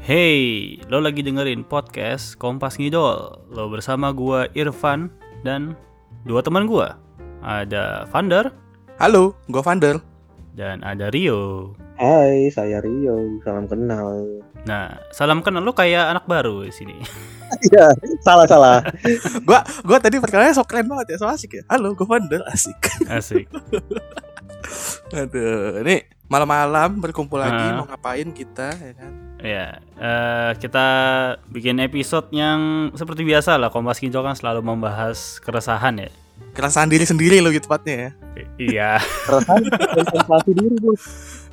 Hey, lo lagi dengerin podcast Kompas Ngidol. Lo bersama gua Irfan dan dua teman gua. Ada Vander Halo, gue Vander. dan ada Rio. Hai, saya Rio. Salam kenal. Nah, salam kenal lo kayak anak baru di sini. Iya, salah salah. Gua gua tadi perkenalannya sok keren banget ya, so asik ya. Halo, gue Vander, asik. Asik. Aduh, ini malam-malam berkumpul lagi Ah. mau ngapain kita ya kan? Ya, eh, kita bikin episode yang seperti biasa lah. Kompas Ngidol kan selalu membahas keresahan ya. Keresahan diri sendiri lo gitu tepatnya ya. I- iya, Perasaan konsentrasi diri bos.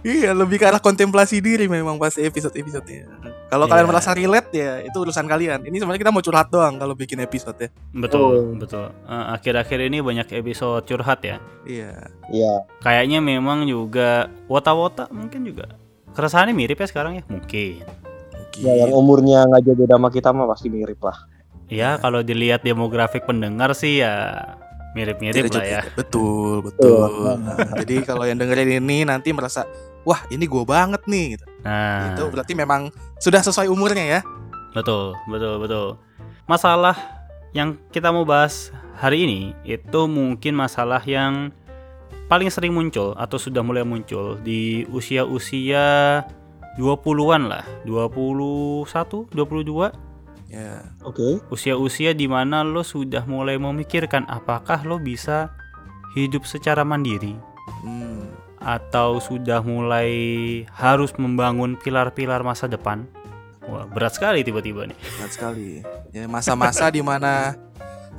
Iya, lebih ke arah kontemplasi diri memang pas episode-episodenya. Kalau Iya. kalian merasa relate ya, itu urusan kalian. Ini sebenarnya kita mau curhat doang kalau bikin episode ya. betul, Oh. betul. Eh, akhir-akhir ini banyak episode curhat ya. Iya. Iya. Kayaknya memang juga wota-wota mungkin juga keresahannya mirip ya sekarang ya mungkin. Mungkin. Ya, yang umurnya nggak jauh beda sama kita mah pasti mirip lah. Ya kalau dilihat demografik pendengar sih ya mirip-mirip Tidak lah ya. Betul, betul. Betul. Nah, jadi kalau yang dengerin ini nanti merasa, wah ini gue banget nih. Gitu. Nah, Itu berarti memang sudah sesuai umurnya ya. betul, betul, betul. Masalah yang kita mau bahas hari ini itu mungkin masalah yang paling sering muncul atau sudah mulai muncul di usia-usia 20-an lah, 21, 22 Ya. Oke. usia-usia di mana lo sudah mulai memikirkan apakah lo bisa hidup secara mandiri Hmm. Atau sudah mulai harus membangun pilar-pilar masa depan. Wah, berat sekali tiba-tiba nih. Berat sekali. Ya, masa-masa di mana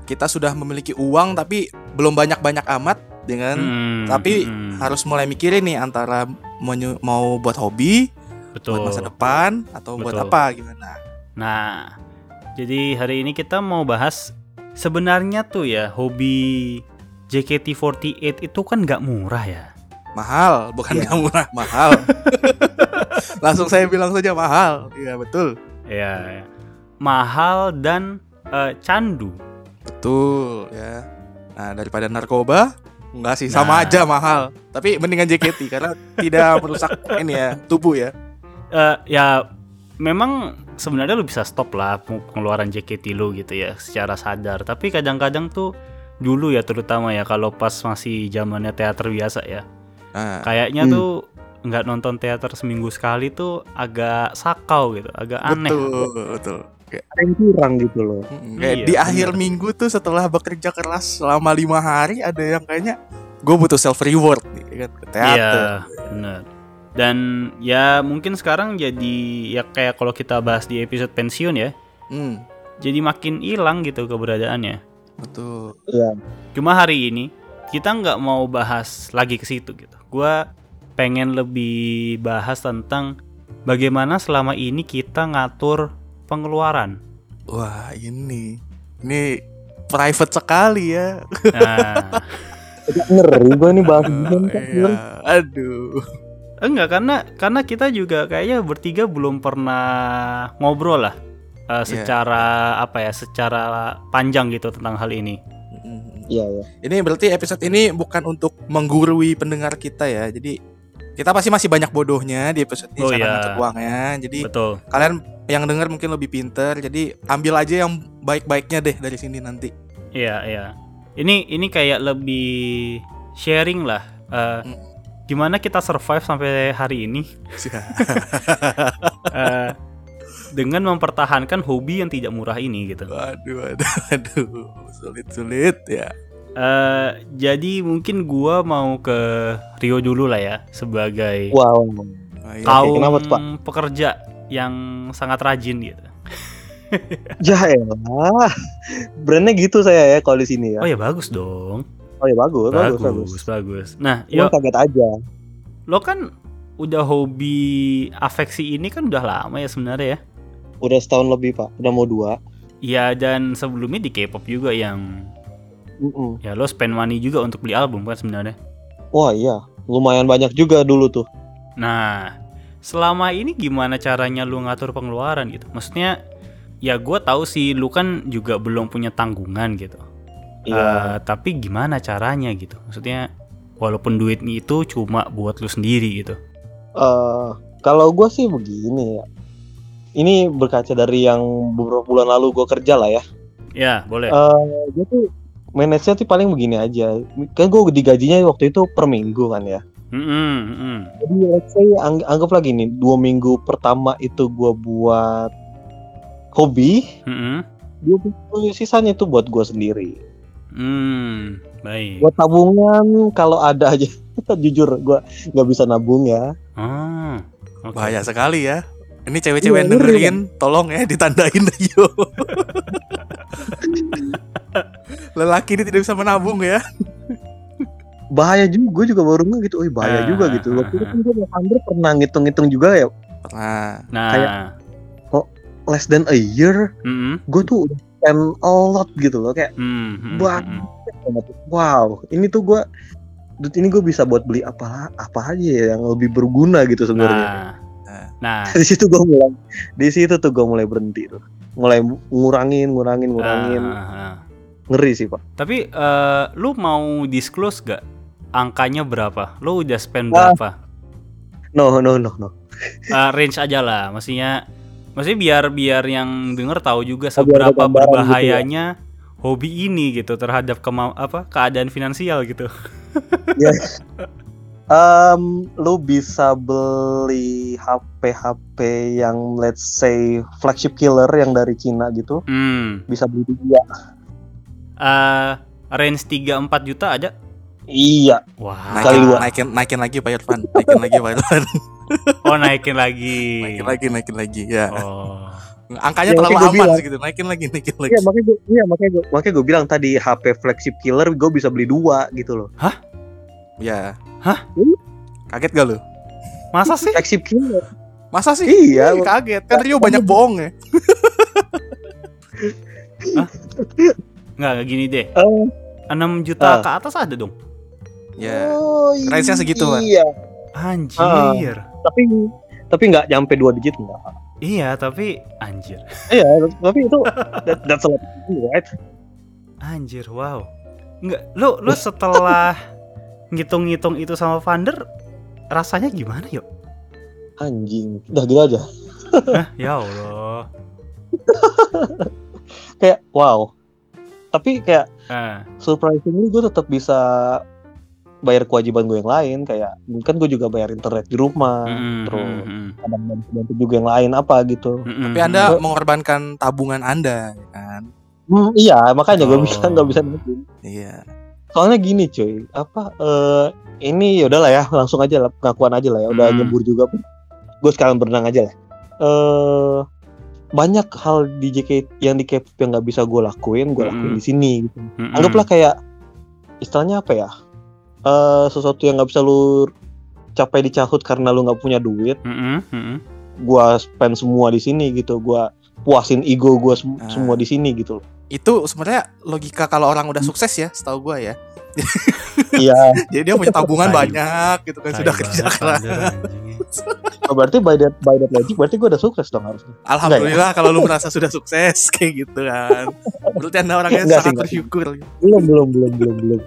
kita sudah memiliki uang tapi belum banyak-banyak amat dengan Hmm, tapi hmm, harus mulai mikirin nih antara mau buat hobi, betul. buat masa depan atau buat Betul. apa gimana. Nah, jadi hari ini kita mau bahas sebenarnya tuh ya hobi JKT48 itu kan nggak murah ya. Mahal, bukan Iya. nggak murah, mahal. Langsung saya bilang saja mahal. Iya, betul. Ya, mahal dan eh, candu. Betul, ya. Nah, daripada narkoba Enggak sih, sama Nah. aja mahal. Tapi mendingan JKT karena tidak merusak ini ya, tubuh ya. Eh, ya memang sebenarnya lu bisa stop lah pengeluaran JKT lu gitu ya secara sadar tapi kadang-kadang tuh dulu ya terutama ya kalau pas masih zamannya teater biasa ya Nah, kayaknya Hmm. tuh nggak nonton teater seminggu sekali tuh agak sakau gitu agak aneh betul, betul. Ada yang kurang gitu loh. Mm, Kayak Iya, di bener. akhir minggu tuh setelah bekerja keras selama lima hari ada yang kayaknya gue butuh self reward nih kan ke teater. iya bener dan ya mungkin sekarang jadi ya kayak kalau kita bahas di episode pensiun ya Hmm, jadi makin hilang gitu keberadaannya betul. Iya. Cuma hari ini kita nggak mau bahas lagi ke situ gitu. Gua pengen lebih bahas tentang bagaimana selama ini kita ngatur pengeluaran. Wah ini ini private sekali ya. Nah, ngeri gue nih bahas Oh, kan. iya. Aduh. enggak karena karena kita juga kayaknya bertiga belum pernah ngobrol lah eh, secara apa ya, secara panjang gitu tentang hal ini. Iya, iya. Ini berarti episode ini bukan untuk menggurui pendengar kita ya. Jadi kita pasti masih banyak bodohnya di episode ini Oh, cara iya. uangnya. Jadi Betul. kalian yang dengar mungkin lebih pinter. Jadi ambil aja yang baik-baiknya deh dari sini nanti. Iya, iya. Ini ini kayak lebih sharing lah. eh, Hmm. gimana kita survive sampai hari ini eh, dengan mempertahankan hobi yang tidak murah ini gitu. Waduh, waduh, waduh, sulit-sulit ya. Eh, jadi mungkin gua mau ke Rio dulu lah ya sebagai Wow. Nah, iya. kaum kenapa tuh, Pak? pekerja yang sangat rajin gitu. Ya elah. Brandnya gitu saya ya kalau di sini ya. Oh ya bagus dong. Oh ya bagus, bagus, bagus. Bagus, bagus. Nah, Cuma yo kaget aja. lo kan udah hobi afeksi ini kan udah lama ya sebenarnya ya. Udah setahun lebih pak, udah mau dua. Iya dan sebelumnya di K-pop juga yang Mm-mm. ya lo spend money juga untuk beli album kan sebenarnya. Wah iya, lumayan banyak juga dulu tuh. Nah, selama ini gimana caranya lu ngatur pengeluaran gitu? Maksudnya ya gue tahu sih lu kan juga belum punya tanggungan gitu. Iya. Eh, tapi gimana caranya gitu? Maksudnya walaupun duit itu cuma buat lu sendiri gitu. Eh, kalau gue sih begini ya. Ini berkaca dari yang beberapa bulan lalu gue kerja lah ya. Ya, boleh. Eh, gue tuh manage-nya tuh paling begini aja. Kan gue digajinya waktu itu per minggu kan ya. Mm-mm, mm-mm. Jadi let's say ang- anggaplah gini, dua minggu pertama itu gue buat hobi, Mm-mm. dua minggu sisanya itu buat gue sendiri. Hmm, baik. Buat tabungan kalau ada aja. Jujur gue nggak bisa nabung ya. Ah, oke. Bahaya sekali ya. Ini cewek-cewek yang ngeri, dengerin, tolong ya ditandain Rio. Lelaki ini tidak bisa menabung ya. Bahaya juga, gue juga baru nggak gitu. Oh bahaya Ah, juga gitu. ah, Waktu itu ah. kan gue Under pernah ngitung-ngitung juga ya. Nah, Nah, kayak- Less than a year, mm-mm, gue tuh udah spend a lot gitu loh. Kayak mm, mm, Wah. mm, banget. Wow, ini tuh gue duit ini gue bisa buat beli apa apa aja ya yang lebih berguna gitu sebenarnya. Nah, nah, Di situ gue mulai, di situ tuh gue mulai berhenti tuh, mulai ngurangin, ngurangin, ngurangin, ah, ah. ngeri sih pak. Tapi eh, lu mau disclose gak angkanya berapa? Lu udah spend Ah. berapa? No, no, no, no. Eh, range aja lah, maksudnya maksudnya biar biar yang denger tahu juga seberapa gambaran gitu ya. berbahayanya hobi ini gitu terhadap kema apa keadaan finansial gitu. Em, lu bisa beli HP HP yang let's say flagship killer yang dari Cina gitu, Hmm. bisa beli dia. eh range 3 4 juta ada? Iya, Wah. Kali naikin, naikin, naikin lagi Pak Irfan, naikin lagi Pak Irfan, Oh, naikin lagi. naikin lagi, naikin lagi, ya. Oh. Angkanya Ya, terlalu aman bilang. gitu, naikin lagi, naikin lagi. iya makanya gue, iya makanya gue, makanya gue bilang tadi HP flagship killer gue bisa beli dua gitu loh. Ya. Hah? Kaget gak lu? Masa sih? Flagship killer. Masa sih? Iya. Ih, kaget. Kan Rio banyak bohong ya. Nggak, nggak gini deh. Eh, 6 juta Ah. ke atas ada dong. Ya. Oh, Range-nya segitu, Pak. Iya. Anjir. Tapi tapi nggak nyampe dua digit enggak. Iya, tapi anjir. Iya, tapi itu that, that's a lot, right? Anjir, wow. Enggak, lu lu setelah ngitung-ngitung itu sama Vander rasanya gimana yuk? Anjing, udah gitu aja. Hah, ya Allah. Kayak wow. Tapi kayak Ah, surprisingly gue tetap bisa bayar kewajiban gue yang lain kayak kan gue juga bayar internet di rumah mm, terus mm, mm, kadang bantu juga yang lain apa gitu mm, Tapi mm, Anda mm. mengorbankan tabungan Anda, ya kan? Hmm, iya makanya gue Oh. bilang nggak bisa. Iya. Soalnya gini cuy apa eh ini ya udahlah ya langsung aja lah pengakuan aja lah ya udah Hmm. nyebur juga gue sekarang berenang aja lah eh banyak hal di JK yang di K-pop yang nggak bisa gue lakuin gue lakuin Mm-mm. di sini gitu Mm, mm. anggaplah kayak istilahnya apa ya eh sesuatu yang nggak bisa lu capai di childhood karena lu nggak punya duit Mm, mm, mm, mm. gua spend semua di sini gitu gua puasin ego gua sem- Ah. semua di sini gitu Itu sebenarnya logika kalau orang udah sukses ya, setahu gua ya. iya Jadi dia punya tabungan banyak gitu kan sudah kerja keras. Oh, berarti by that by that logic berarti gua udah sukses dong harusnya Alhamdulillah kalau lu merasa sudah sukses kayak gitu kan. Berarti Anda orangnya Enggak sih, sangat enggak. bersyukur. belum belum belum belum belum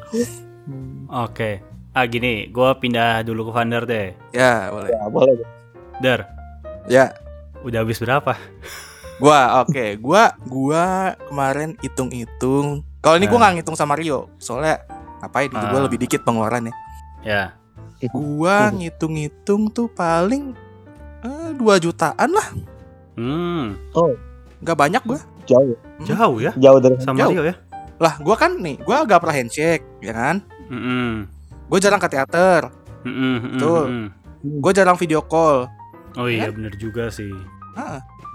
Oke. Ah gini, gua pindah dulu ke Vander deh. Ya, boleh. ya boleh Der, Ya, udah habis berapa? Gua oke, gua gua kemarin hitung-hitung. Kalau ini gua nggak ngitung sama Rio, soalnya ngapain itu gua Ah. lebih dikit pengeluarannya. Ya. Gua ngitung-ngitung tuh paling eh, 2 jutaan lah. Hmm, Nggak banyak gua. jauh jauh ya jauh dari sama Jauh. Rio ya. Lah, gua kan nih, gua agak pernah handshake, ya kan? Mm, mm. Gue jarang ke teater, Mm, mm, mm, Betul. mm. gue jarang video call. Oh iya bener juga sih.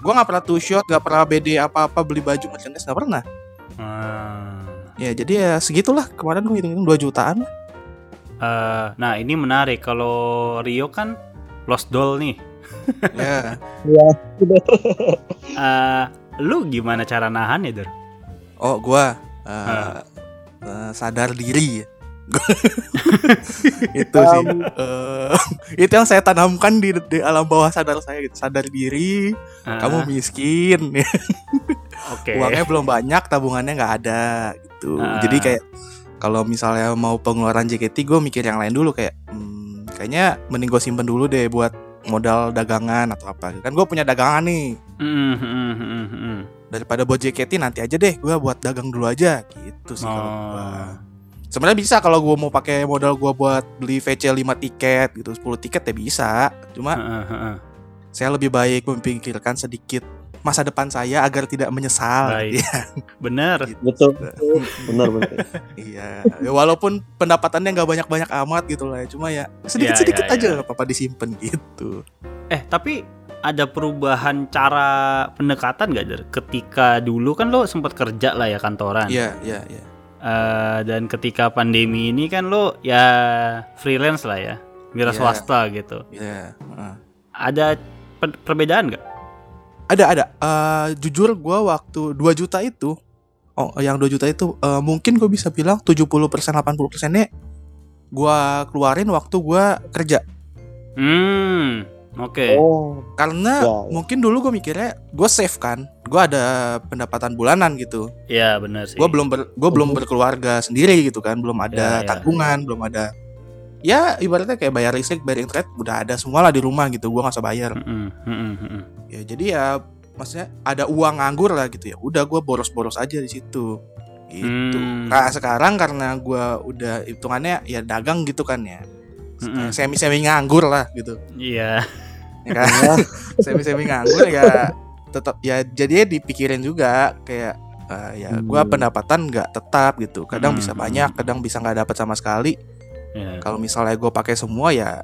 Gue nggak pernah two shot, nggak pernah BD apa-apa beli baju merchandise nggak pernah. Ah. Ya jadi ya segitulah kemarin gue hitung-hitung 2 jutaan. Eh, nah ini menarik kalau Rio kan lost doll nih. ya. ya Eh, lu gimana cara nahan ya Der? Oh gua eh, Ah. eh, sadar diri. itu sih. eh, itu yang saya tanamkan di, di alam bawah sadar saya gitu. Sadar diri, Ah, kamu miskin, Oke. uangnya belum banyak, tabungannya nggak ada gitu. Ah. Jadi kayak kalau misalnya mau pengeluaran JKT, gue mikir yang lain dulu kayak, hmm, kayaknya mending gue simpen dulu deh buat modal dagangan atau apa. Kan gue punya dagangan nih. Mm, mm, mm, mm. daripada buat JKT nanti aja deh gue buat dagang dulu aja gitu sih kalau Oh. Sebenarnya bisa kalau gue mau pakai modal gue buat beli VC 5 tiket gitu 10 tiket ya bisa cuma Heeh, heeh. saya lebih baik memikirkan sedikit masa depan saya agar tidak menyesal Baik. Iya, Bener. Betul. Benar benar. iya Ya, walaupun pendapatannya nggak banyak banyak amat gitu lah ya. cuma ya sedikit sedikit Iya, iya, aja nggak apa-apa disimpan gitu Eh tapi ada perubahan cara pendekatan gak? Ketika dulu kan lo sempat kerja lah ya kantoran. iya iya iya Eh, dan ketika pandemi ini kan lo ya freelance lah ya, wira Iya. swasta gitu. iya heeh. Ada per- perbedaan nggak? Ada ada. Eh, jujur gue waktu 2 juta itu, oh yang 2 juta itu eh, mungkin gue bisa bilang 70% 80 persennya gue keluarin waktu gue kerja. Hmm, oke. Oh, Karena ya. mungkin dulu gue mikirnya gue safe kan, gue ada pendapatan bulanan gitu. Ya benar sih. Gue belum ber, gua belum berkeluarga sendiri gitu kan, belum ada Ya, ya. tanggungan, belum ada. Ya ibaratnya kayak bayar listrik, bayar internet udah ada semua lah di rumah gitu. Gue nggak usah bayar. Mm-mm, mm-mm. ya jadi ya maksudnya ada uang nganggur lah gitu ya udah gue boros-boros aja di situ gitu Hmm. nah sekarang karena gue udah hitungannya ya dagang gitu kan ya Mm-mm. semi semi nganggur lah gitu Iya. ya kan semi semi nganggur ya tetap ya jadinya dipikirin juga kayak eh, ya gue Hmm. pendapatan nggak tetap gitu kadang Hmm. bisa banyak kadang bisa nggak dapat sama sekali Iya. kalau misalnya gue pakai semua ya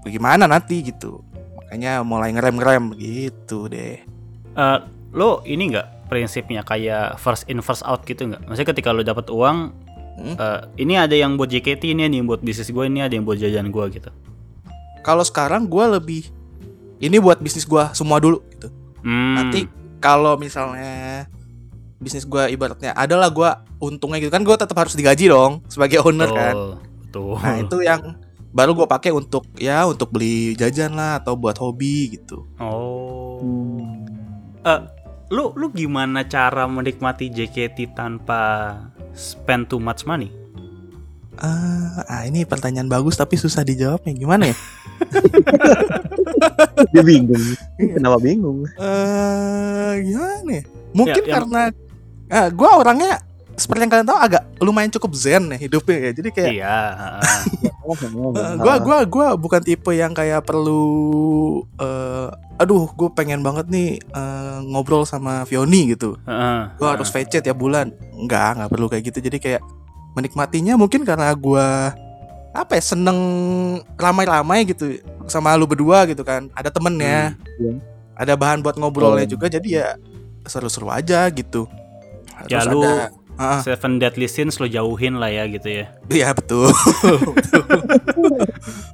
bagaimana nanti gitu makanya mulai ngerem ngerem gitu deh Eh, lo ini nggak prinsipnya kayak first in first out gitu nggak? Maksudnya ketika lo dapat uang, Hmm. eh, ini ada yang buat JKT, ini ada yang buat bisnis gue, ini ada yang buat jajan gue gitu. kalau sekarang gue lebih ini buat bisnis gue semua dulu gitu Hmm, nanti kalau misalnya bisnis gue ibaratnya adalah gue untungnya gitu kan gue tetap harus digaji dong sebagai owner betul, kan betul. nah itu yang baru gue pakai untuk ya untuk beli jajan lah atau buat hobi gitu Oh. Hmm. Eh, lu lu gimana cara menikmati JKT tanpa spend too much money? Ah ah, ini pertanyaan bagus tapi susah dijawabnya. Gimana ya? Dia bingung. Kenapa bingung? eh gimana ya? Mungkin Ya, yang- karena ah, gue orangnya seperti yang kalian tahu agak lumayan cukup zen ya hidupnya ya. Jadi kayak Iya. heeh. Eh, gua gua gua bukan tipe yang kayak perlu eh aduh gue pengen banget nih eh, ngobrol sama Fioni gitu. Heeh, gua harus VC tiap bulan. Enggak nggak perlu kayak gitu. Jadi kayak menikmatinya mungkin karena gua apa ya seneng ramai-ramai gitu sama lu berdua gitu kan ada temennya Iya. ada bahan buat ngobrolnya Oh. juga jadi ya seru-seru aja gitu Ya, Terus lu- ada Ah, Seven Deadly Sins lo jauhin lah ya gitu ya. Iya betul.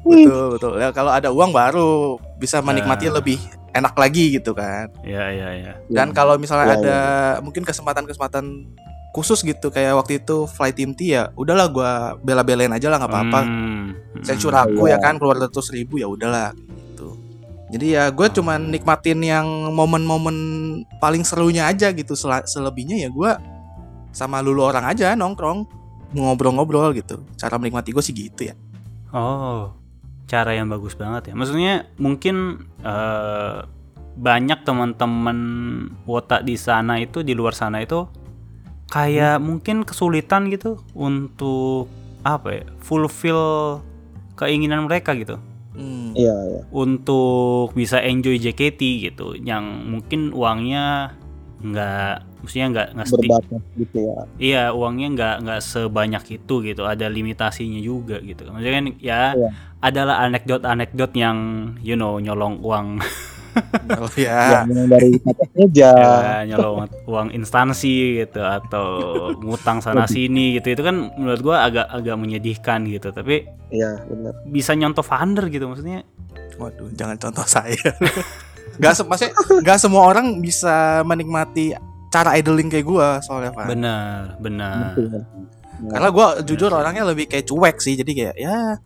betul betul. Ya, kalau ada uang baru bisa menikmati Ah. lebih enak lagi gitu kan. Iya iya iya. Dan kalau misalnya Ya, ada mungkin kesempatan-kesempatan khusus gitu kayak waktu itu flight team T ya udahlah gua bela-belain aja lah nggak apa-apa. Hmm, Saya hmm. curaku ya Iya. kan keluar ratus ribu ya udahlah gitu. Jadi ya gue cuman nikmatin yang momen-momen paling serunya aja gitu. Sel- selebihnya ya gua sama lulu orang aja nongkrong ngobrol-ngobrol gitu. Cara menikmati gue sih gitu ya. Oh, cara yang bagus banget ya. Maksudnya mungkin eh, banyak teman-teman wota di sana itu di luar sana itu kayak mungkin kesulitan gitu untuk apa ya fulfill keinginan mereka gitu Hmm. Iya, iya. untuk bisa enjoy JKT gitu yang mungkin uangnya nggak maksudnya nggak nggak Berbatas gitu ya. Iya uangnya nggak nggak sebanyak itu gitu, ada limitasinya juga gitu. Maksudnya kan ya Iya. adalah anekdot-anekdot yang you know nyolong uang, Oh ya. Yang dari atas meja. ya, nyolong uang instansi gitu atau ngutang sana sini gitu. Itu kan menurut gua agak agak menyedihkan gitu. Tapi Iya, benar. bisa nyontoh funder gitu maksudnya. Waduh, jangan contoh saya. Gak se maksudnya gak semua orang bisa menikmati cara idling kayak gua soalnya Pak. Benar, benar. Karena gua jujur orangnya lebih kayak cuek sih, jadi kayak ya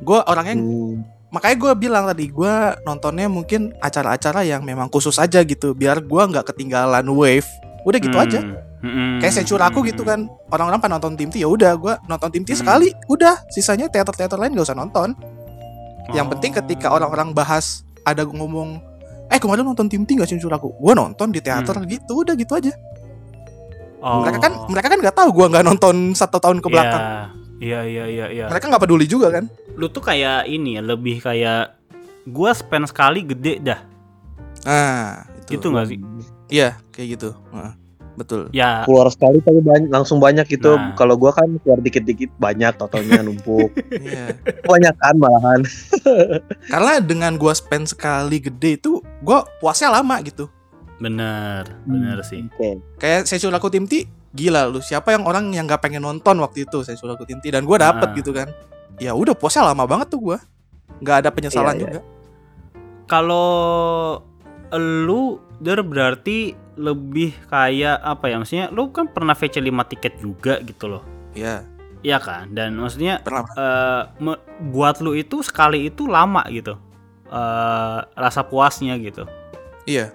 gua orangnya Hmm. Makanya gua bilang tadi gua nontonnya mungkin acara-acara yang memang khusus aja gitu, biar gua nggak ketinggalan wave. Udah gitu aja. Hmm, Kayak sencur aku gitu kan. Orang-orang pada nonton tim T ya udah gua nonton tim T Hmm. sekali, udah sisanya teater-teater lain gak usah nonton. Yang Oh. penting ketika orang-orang bahas ada ngomong eh kemarin nonton tim T gak sih aku gue nonton di teater Hmm. gitu udah gitu aja Oh. mereka kan mereka kan nggak tahu gue nggak nonton satu tahun ke belakang Iya, iya, iya, iya. mereka nggak peduli juga kan? Lu tuh kayak ini ya, lebih kayak gua spend sekali gede dah. nah itu. Gitu nggak sih? iya kayak gitu. Heeh, betul. Ya, keluar sekali tapi banyak, langsung banyak gitu. Nah. kalau gua kan keluar dikit-dikit banyak totalnya numpuk. Iya. Banyak kan malahan. Karena dengan gue spend sekali gede itu gue puasnya lama gitu. Bener, bener sih. oke. Kayak saya suruh aku tim T gila lu siapa yang orang yang nggak pengen nonton waktu itu saya tim T dan gue dapet Ah. gitu kan ya udah puasnya lama banget tuh gue nggak ada penyesalan Iya, iya. juga Kalau lu der berarti lebih kayak apa ya maksudnya lu kan pernah VC 5 tiket juga gitu loh. Iya Iya kan? Dan maksudnya pernah eh, me- buat lu itu sekali itu lama gitu. eh rasa puasnya gitu. iya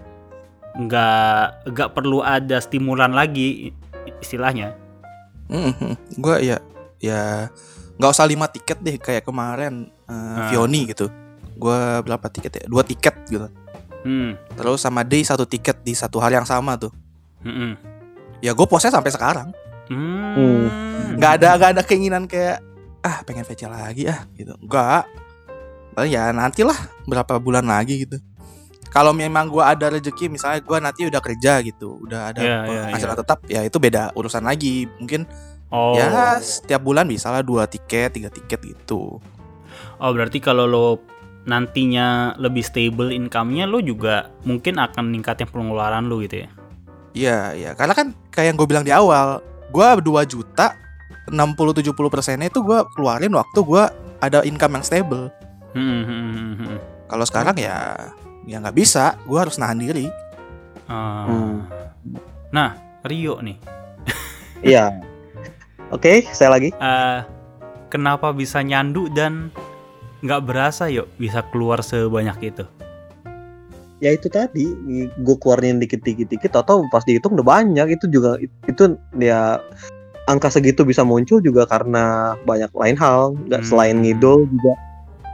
Nggak nggak perlu ada stimulan lagi istilahnya. gue ya ya nggak usah lima tiket deh kayak kemarin eh, Ah. Vioni gitu gue berapa tiket ya dua tiket gitu Hmm. terus sama Day satu tiket di satu hari yang sama tuh Mm-mm. ya gue puasnya sampai sekarang Hmm. nggak ada nggak ada keinginan kayak ah pengen VC lagi ah gitu nggak paling ya nantilah berapa bulan lagi gitu kalau memang gua ada rezeki misalnya gua nanti udah kerja gitu udah ada Iya, iya, penghasilan iya. tetap ya itu beda urusan lagi mungkin Oh. ya setiap bulan bisa lah dua tiket tiga tiket gitu Oh berarti kalau lo nantinya lebih stable income-nya lo juga mungkin akan ningkatin pengeluaran lo gitu ya. iya iya karena kan kayak yang gue bilang di awal gua 2 juta 60-70 persennya itu gua keluarin waktu gua ada income yang stable Hmm, hmm, hmm, hmm. kalau sekarang ya ya nggak bisa. Gua harus nahan diri. Ah. Hmm. Nah Rio nih, iya. Oke saya lagi. Eh, kenapa bisa nyandu dan nggak berasa yuk bisa keluar sebanyak itu? ya itu tadi. Gue keluarin dikit-dikit dikit atau pas dihitung udah banyak. Itu juga itu ya angka segitu bisa muncul juga karena banyak lain hal. Nggak Hmm. selain ngidol juga.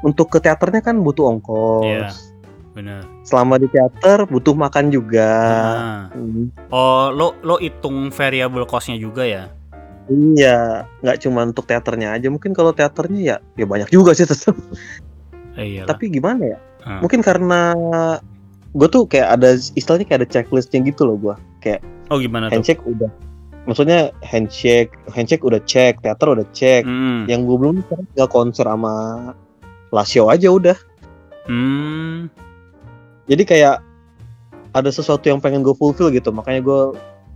Untuk ke teaternya kan butuh ongkos. Iya. Bener. selama di teater butuh makan juga Ah. Hmm, Oh lo lo hitung variable cost-nya juga ya? iya nggak cuma untuk teaternya aja mungkin kalau teaternya ya ya banyak juga sih tetap Eh, iyalah. tapi gimana ya Ah. mungkin karena gue tuh kayak ada istilahnya kayak ada checklistnya gitu loh gue oh gimana tuh? handshake udah maksudnya handshake handshake udah cek teater udah cek Hmm. yang gue belum sekarang tinggal konser sama Lasio aja udah Hmm. Jadi kayak ada sesuatu yang pengen gue fulfill gitu makanya gue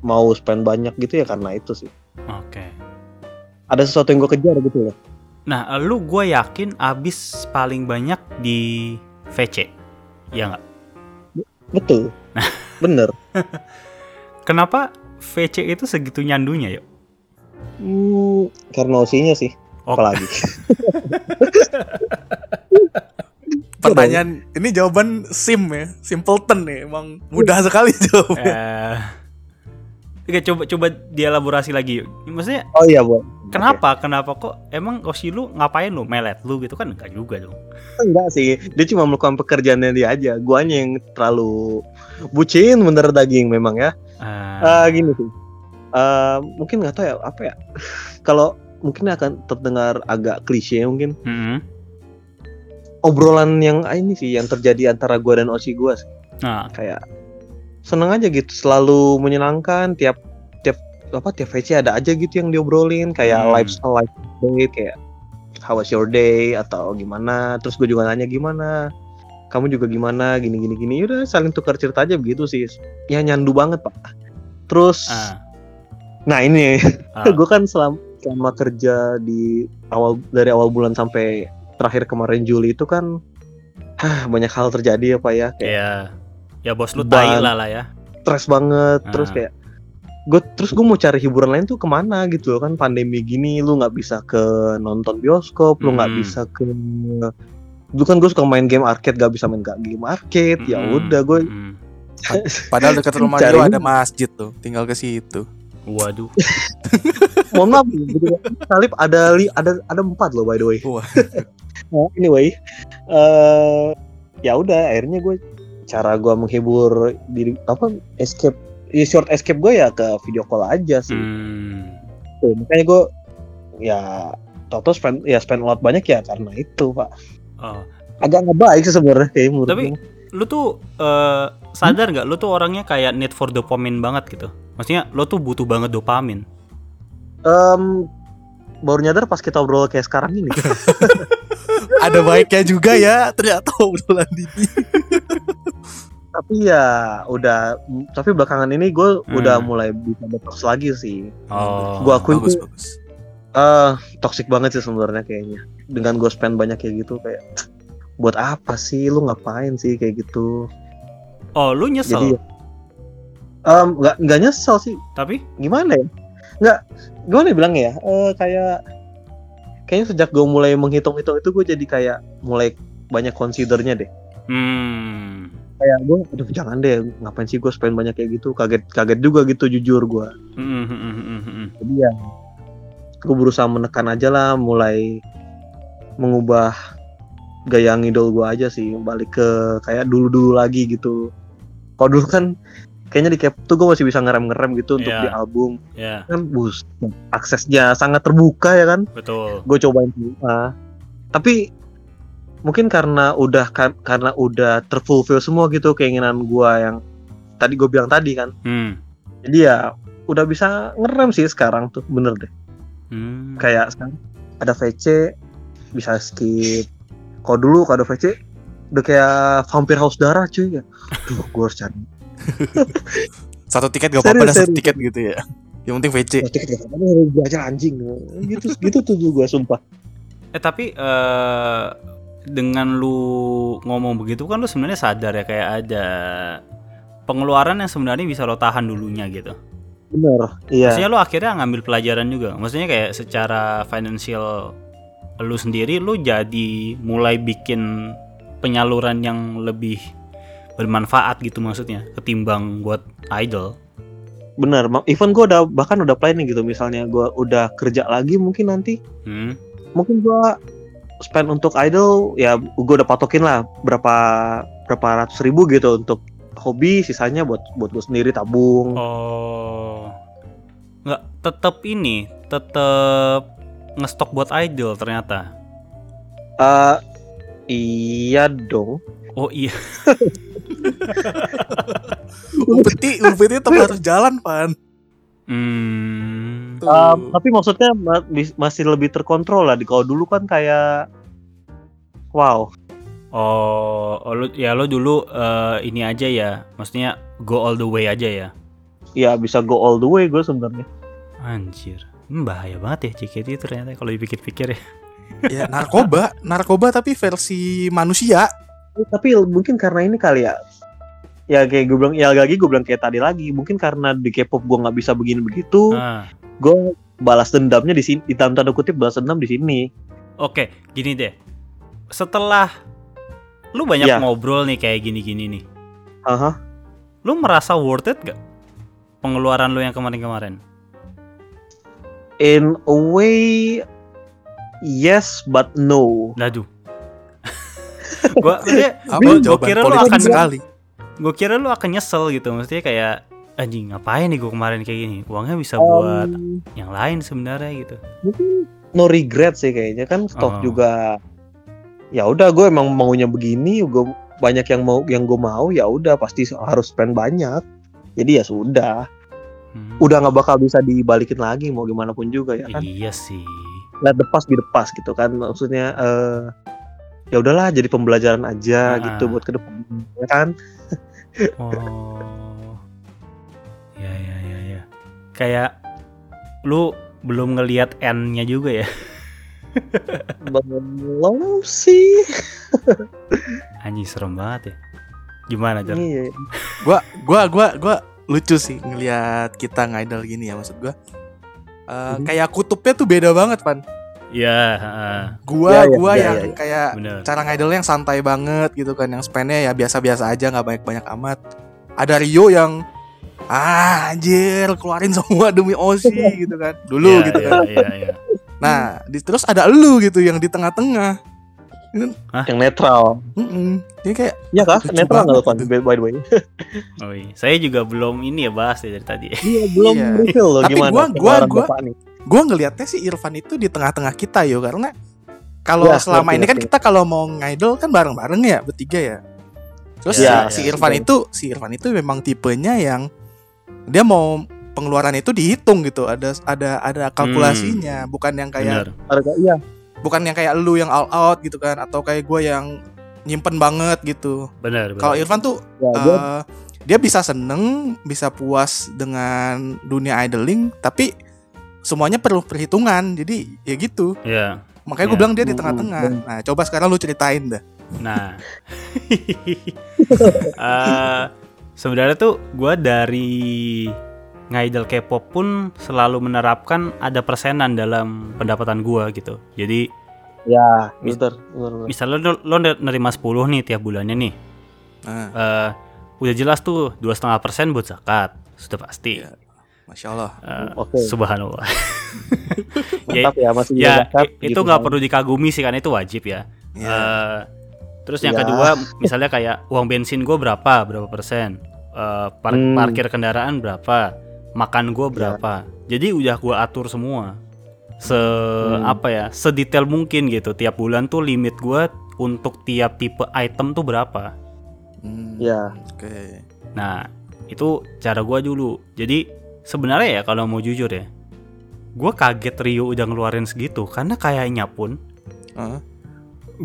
mau spend banyak gitu ya karena itu sih Oke. ada sesuatu yang gue kejar gitu loh Nah, lu gue yakin abis paling banyak di VC. Ya nggak? betul bener Kenapa VC itu segitu nyandunya yuk? hmm, karena osinya sih Oh. apalagi Pertanyaan ini jawaban sim ya, simpleton nih, emang mudah sekali jawabnya. Eh, Oke, coba coba dielaborasi lagi yuk. Maksudnya oh iya bu kenapa? Kenapa kok emang Oshi lu ngapain lu melet lu gitu kan enggak juga dong. enggak sih dia cuma melakukan pekerjaannya dia aja guanya yang terlalu bucin bener daging memang ya Ah, Ah gini sih. Eh, mungkin nggak tahu ya apa ya. Kalau mungkin akan terdengar agak klise mungkin mm-mm. Obrolan yang ah, ini sih yang terjadi antara gua dan Osi gua sih. Nah, kayak seneng aja gitu selalu menyenangkan tiap tiap apa tiap VC ada aja gitu yang diobrolin kayak Hmm. lifestyle life update kayak how was your day? atau gimana? Terus gue juga nanya gimana? Kamu juga gimana? gini gini gini. Udah saling tukar cerita aja begitu sih. Ya nyandu banget pak. Terus ah, Nah ini. Ah. gue kan selama, selama kerja di awal dari awal bulan sampai terakhir kemarin Juli itu kan hah, banyak hal terjadi ya pak ya kayak ya ya bos lu tai lah lah ya. stres banget terus Ah. kayak gue terus gue mau cari hiburan lain tuh ke mana gitu loh kan pandemi gini lu nggak bisa ke nonton bioskop lu nggak Hmm. bisa ke dulu kan gue suka main game arcade gak bisa main gak game arcade ya Mm-mm, udah gue mm-mm. Padahal dekat rumah Cari. ada masjid tuh, tinggal ke situ. Waduh. mohon maaf salib ada li, ada ada empat loh by the way Wah. Nah, anyway eh ya udah akhirnya gue cara gua menghibur diri apa escape ya short escape gue ya ke video call aja sih Hmm. Tuh, makanya gue ya Toto spend ya spend a lot banyak ya karena itu pak Oh. agak nggak baik sih sebenarnya kayak menurut Tapi- gue. Lu tuh eh, sadar nggak? Lu tuh orangnya kayak need for dopamine banget gitu. Maksudnya lu tuh butuh banget dopamin. Em, baru nyadar pas kita obrol kayak sekarang ini Ada baiknya juga ya ternyata obrolan ini. tapi ya udah tapi belakangan ini gue Hmm. udah mulai bisa detox lagi sih Oh. Gua akuin bagus tuh bagus. eh toxic banget sih sebenarnya kayaknya dengan gue spend banyak kayak gitu kayak buat apa sih lu ngapain sih kayak gitu Oh, lu nyesel. jadi em, nggak nggak nyesel sih Tapi gimana ya nggak gimana ya bilangnya ya Eh, kayak kayaknya sejak gue mulai menghitung-hitung itu gue jadi kayak mulai banyak considernya deh hmm. kayak gue aduh jangan deh ngapain sih gue spend banyak kayak gitu kaget kaget juga gitu jujur gue Hmm, hmm, hmm, hmm, hmm. jadi ya gue berusaha menekan aja lah mulai mengubah gaya ngidol gue aja sih balik ke kayak dulu dulu lagi gitu kalau dulu kan kayaknya di cap tuh gue masih bisa ngerem ngerem gitu untuk Iya. di album Ya, kan bus aksesnya sangat terbuka ya kan betul. gue cobain semua tapi mungkin karena udah karena udah terfulfill semua gitu keinginan gue yang tadi gue bilang tadi kan Hmm. jadi ya udah bisa ngerem sih sekarang tuh bener deh Hmm. kayak sekarang ada VC bisa skip kalau dulu kalau ada VC udah kayak vampir haus darah cuy ya Duh gue harus cari Satu tiket gak apa-apa satu tiket gitu ya. Yang penting VC. Oh, tiket gak apa-apa, anjing gitu gitu tuh gue sumpah Eh tapi eh dengan lu ngomong begitu kan lu sebenarnya sadar ya kayak ada pengeluaran yang sebenarnya bisa lo tahan dulunya gitu. bener iya Maksudnya lu akhirnya ngambil pelajaran juga. Maksudnya kayak secara financial lu sendiri lu jadi mulai bikin penyaluran yang lebih bermanfaat gitu maksudnya ketimbang buat idol. bener Ma- even gue udah bahkan udah planning gitu misalnya gue udah kerja lagi mungkin nanti Hmm. mungkin gua spend untuk idol ya gue udah patokin lah berapa berapa ratus ribu gitu untuk hobi sisanya buat buat gue sendiri tabung Oh. Nggak tetap ini, tetap ngestok buat idol ternyata. Eh, iya dong Oh iya. Upeti, upeti tetap harus jalan, Pan. Hmm. Tuh. Um, tapi maksudnya masih lebih terkontrol lah di kalau dulu kan kayak wow Oh, oh, lu, ya lo dulu eh, ini aja ya. Maksudnya go all the way aja ya. ya bisa go all the way gue sebenarnya Anjir. Hmm, bahaya banget ya JKT itu ternyata kalau dipikir-pikir ya. ya narkoba, narkoba tapi versi manusia. Tapi mungkin karena ini kali ya ya kayak gue bilang ya lagi gue bilang kayak tadi lagi mungkin karena di K-pop gue nggak bisa begini begitu Ah. gue balas dendamnya di sini di dalam tanda kutip balas dendam di sini Oke, gini deh. Setelah lu banyak Ya. ngobrol nih kayak gini-gini nih. Aha. Lu merasa worth it gak? Pengeluaran lu yang kemarin-kemarin. in a way yes but no Aduh. Gua gua, gua kira lu akan sekali. gua kira lu akan nyesel gitu. Maksudnya kayak anjing ngapain nih gua kemarin kayak gini? Uangnya bisa buat Um, yang lain sebenarnya gitu. mungkin no regret sih kayaknya kan stok Oh. juga ya udah gue emang maunya begini gue banyak yang mau yang gue mau ya udah pasti harus spend banyak jadi ya sudah Hmm. udah nggak bakal bisa dibalikin lagi mau gimana pun juga ya kan Iya sih. let the past be the past gitu kan maksudnya eh ya udahlah jadi pembelajaran aja Ah. gitu buat ke depan ya kan Oh. Ya ya ya ya. Kayak lu belum ngelihat N-nya juga ya. belum sih Anjing serem banget ya. Gimana, Jar? iya Gua gua gua gua lucu sih ngelihat kita ngidol gini ya maksud gua. Eh, Mhm. kayak kutubnya tuh beda banget, Pan. Iya, heeh. Gua Ya, ya, gua ya, yang ya, ya. kayak bener. cara ngidolnya yang santai banget gitu kan, yang spendnya ya biasa-biasa aja nggak banyak-banyak amat. Ada Rio yang ah anjir keluarin semua demi Osi gitu kan. Dulu Iya, gitu iya, kan. Iya, iya. Nah, di- terus ada elu gitu yang di tengah-tengah. Yang netral. Mm-mm. Jadi kayak Iya kah? Netral nggak Pan? By the way. Oh, iya. Saya juga belum ini ya bahas ya dari tadi. Iya belum Iya. loh Tapi gimana. gua- gua- gua-. Gue ngelihatnya sih Irfan itu di tengah-tengah kita yo karena kalau Ya, selama ngerti, ini kan ngerti. kita kalau mau ngidol kan bareng-bareng ya bertiga ya. Terus Ya, si, si ya, Irfan betul. itu si Irfan itu memang tipenya yang dia mau pengeluaran itu dihitung gitu ada ada ada kalkulasinya bukan yang kayak. Harga iya. bukan yang kayak lu yang all out gitu kan atau kayak gue yang nyimpen banget gitu. Bener. bener. Kalau Irfan tuh Ya, eh, dia bisa seneng, bisa puas dengan dunia idling, tapi semuanya perlu perhitungan. Jadi ya gitu. Ya. Makanya gue Ya. bilang dia di tengah-tengah. hmm. Nah, coba sekarang lu ceritain dah. Nah, Eh, sebenarnya tuh gue dari ngidol K-pop pun selalu menerapkan ada persenan dalam pendapatan gue gitu. Jadi ya, Mis- bener, bener, bener. misalnya lo, lo nerima 10 nih tiap bulannya nih, Nah, eh, udah jelas tuh dua setengah persen buat zakat, sudah pasti. Iya. Masya Allah. Eh, Oke. Subhanallah. ya, Mantap ya masih ya itu gitu nggak kan. perlu dikagumi sih karena itu wajib ya. Ya. Eh, terus yang Ya. kedua, misalnya kayak uang bensin gue berapa, berapa persen, Eh, par- Hmm. parkir kendaraan berapa, makan gue Ya. berapa. Jadi udah gue atur semua, se Hmm. apa ya, sedetail mungkin gitu. Tiap bulan tuh limit gue untuk tiap tipe item tuh berapa. Hmm, Ya. Oke. Nah, itu cara gua dulu. Jadi sebenarnya ya kalau mau jujur ya, gua kaget Rio udah ngeluarin segitu karena kayaknya pun Heeh.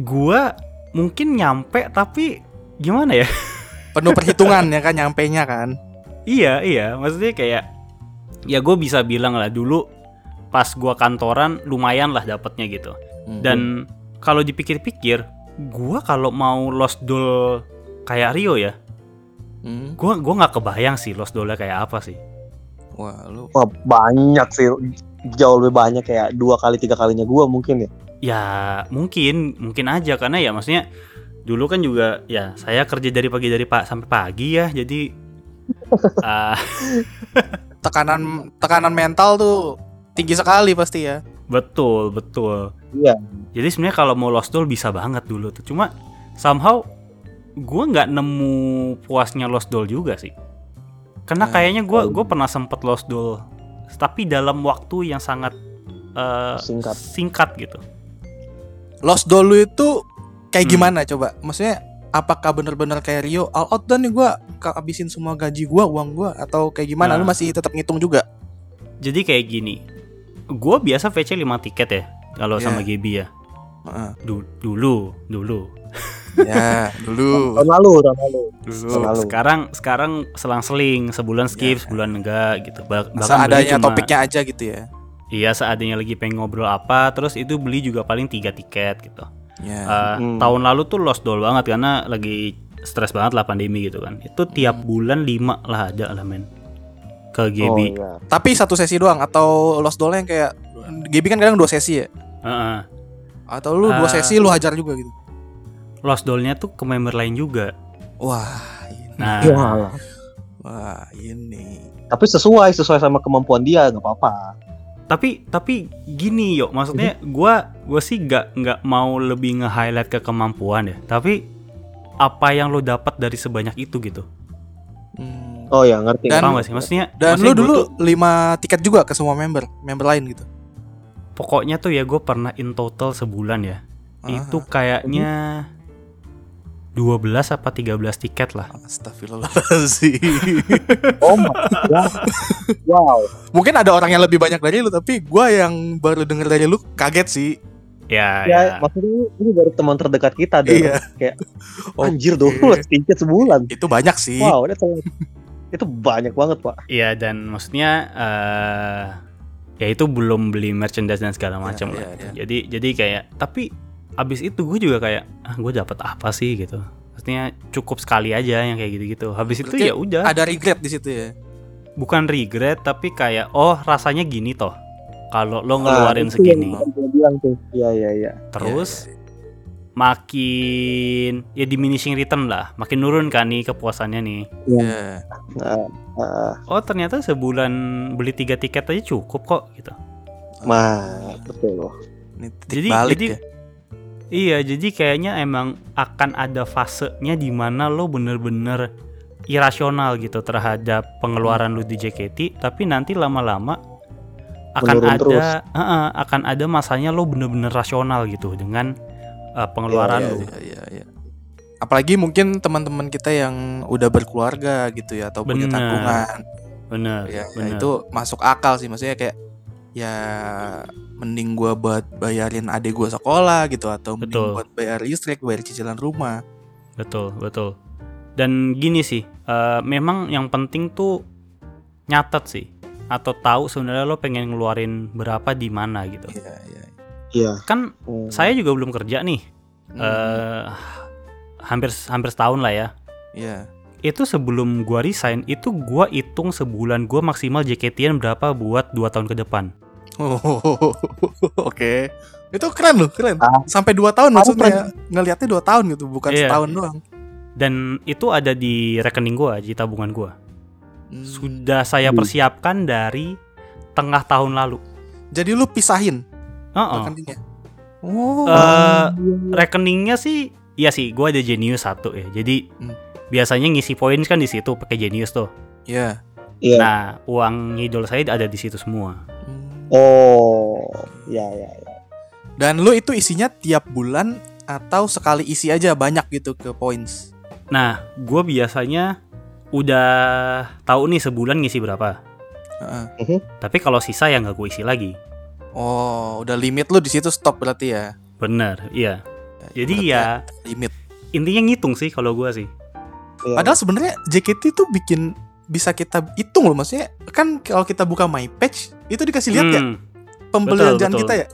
gua mungkin nyampe tapi gimana ya? Penuh perhitungan ya kan nyampe nya kan. iya, iya, maksudnya kayak ya gue bisa bilang lah dulu pas gua kantoran lumayan lah dapatnya gitu. Hmm. Dan kalau dipikir-pikir, gua kalau mau lost doll kayak Rio ya, Hmm. gua gua nggak kebayang sih lost dollnya kayak apa sih. Wah, lu Wah, banyak sih. Jauh lebih banyak kayak dua kali tiga kalinya gua mungkin ya. Ya mungkin mungkin aja karena ya maksudnya dulu kan juga ya saya kerja dari pagi dari pak sampai pagi ya jadi ah, tekanan tekanan mental tuh tinggi sekali pasti ya. betul betul Iya. jadi sebenarnya kalau mau lost doll bisa banget dulu tuh cuma somehow gue nggak nemu puasnya lost doll juga sih karena Nah, kayaknya gue gue pernah sempet lost doll tapi dalam waktu yang sangat eh, Singkat. singkat gitu Lost doll lu itu kayak Hmm. gimana coba? Maksudnya apakah bener-bener kayak Rio all out dan nih gua kehabisin semua gaji gua, uang gua atau kayak gimana? Nah. Lu masih tetap ngitung juga? jadi kayak gini gue biasa VC 5 tiket ya kalau Iya. sama Gaby ya Heeh. Du- dulu dulu ya, dulu. Tahun lalu, tahun lalu. dulu Selalu. sekarang sekarang selang-seling sebulan skip Ya. sebulan enggak gitu Bah- Masa bahkan adanya cuma- topiknya aja gitu ya. iya seadanya lagi pengen ngobrol apa terus itu beli juga paling tiga tiket gitu Ya. Eh, Hmm. tahun lalu tuh lost doll banget karena lagi stres banget lah pandemi gitu kan itu tiap bulan 5 lah ada lah men ke Oh, Gaby iya. Tapi satu sesi doang atau lost doll yang kayak Gaby kan kadang dua sesi ya? Heeh. Atau lu dua Ah. sesi lu hajar juga gitu. Lost dollnya tuh ke member lain juga Wah, ini. nah Walah. Wah, ini. Tapi sesuai, sesuai sama kemampuan dia, nggak apa-apa. tapi tapi gini yuk maksudnya gua gua sih nggak nggak mau lebih nge-highlight ke kemampuan ya tapi apa yang lo dapat dari sebanyak itu gitu Hmm. Oh ya, ngerti. Dan- paham gak sih maksudnya Dan maksudnya lu dulu tuh- lima tiket juga ke semua member, member lain gitu. pokoknya tuh ya gue pernah in total sebulan ya Ah. itu kayaknya 12 apa 13 tiket lah Astagfirullahaladzim. Oh my God. Wow. Mungkin ada orang yang lebih banyak dari lu, tapi gua yang baru denger dari lu kaget sih. ya, Ya, ya. maksudnya ini- ini baru teman terdekat kita deh. Iya. Kayak Oke. anjir dong, tiket sebulan. Itu banyak sih. Wow, itu itu banyak banget, Pak. Iya, dan maksudnya eh ya itu belum beli merchandise dan segala macam iya, lah. iya. Jadi jadi kayak tapi abis itu gue juga kayak ah gue dapat apa sih gitu. Maksudnya cukup sekali aja yang kayak gitu-gitu. Habis itu ya udah. Ada regret di situ ya. bukan regret tapi kayak oh rasanya gini toh kalau lo Nah, ngeluarin yang segini bilang tuh. Iya, iya, iya. terus Iya, makin ya diminishing return lah makin nurun kan nih kepuasannya nih Iya. Nah, nah, oh ternyata sebulan beli tiga tiket aja cukup kok gitu mah, betul loh. Jadi- balik jadi- ya. Iya, jadi kayaknya emang akan ada fasenya di mana lo bener-bener irasional gitu terhadap pengeluaran lu di JKT, tapi nanti lama-lama akan Menurun ada terus. Heeh, akan ada masanya lo bener-bener rasional gitu dengan uh, pengeluaran Iya, lu. iya, iya, iya. Apalagi mungkin teman-teman kita yang udah berkeluarga gitu ya atau punya Bener. tanggungan. Bener, Ya, ya, bener. itu masuk akal sih maksudnya kayak ya mending gua buat bayarin adik gua sekolah gitu atau mending Betul. buat bayar listrik, bayar cicilan rumah. Betul, betul. Dan gini sih, eh, memang yang penting tuh nyatet sih atau tahu sebenarnya lo pengen ngeluarin berapa di mana gitu. Iya, iya. Iya. Kan Hmm. saya juga belum kerja nih. Hmm, eh hampir hampir setahun lah ya. Iya. Itu sebelum gua resign, itu gua hitung sebulan gua maksimal JKT-an berapa buat dua tahun ke depan. Oh, Oke. Itu keren loh, keren. Ah. Sampai 2 tahun Kamu maksudnya. Ngelihatnya 2 tahun gitu, bukan Iya. setahun doang. Dan itu ada di rekening gua, di tabungan gua. Hmm. Sudah saya Hmm. persiapkan dari tengah tahun lalu. Jadi lu pisahin Heeh. rekeningnya. Oh. Eh, rekeningnya sih iya sih gue ada Genius satu ya jadi Hmm. biasanya ngisi poin kan di situ pakai Genius tuh Iya. Iya. nah uang ngidol saya ada di situ semua. Oh, ya ya. ya. Dan lu itu isinya tiap bulan atau sekali isi aja banyak gitu ke points. nah gue biasanya udah tahu nih sebulan ngisi berapa Heeh. tapi kalau sisa ya nggak gue isi lagi Oh, udah limit lu di situ stop berarti ya. bener iya jadi Berarti ya limit. intinya ngitung sih kalau gue sih Iya. Padahal sebenarnya JKT itu bikin bisa kita hitung loh maksudnya kan kalau kita buka my page itu dikasih lihat ya Hmm, pembelanjaan betul. kita ya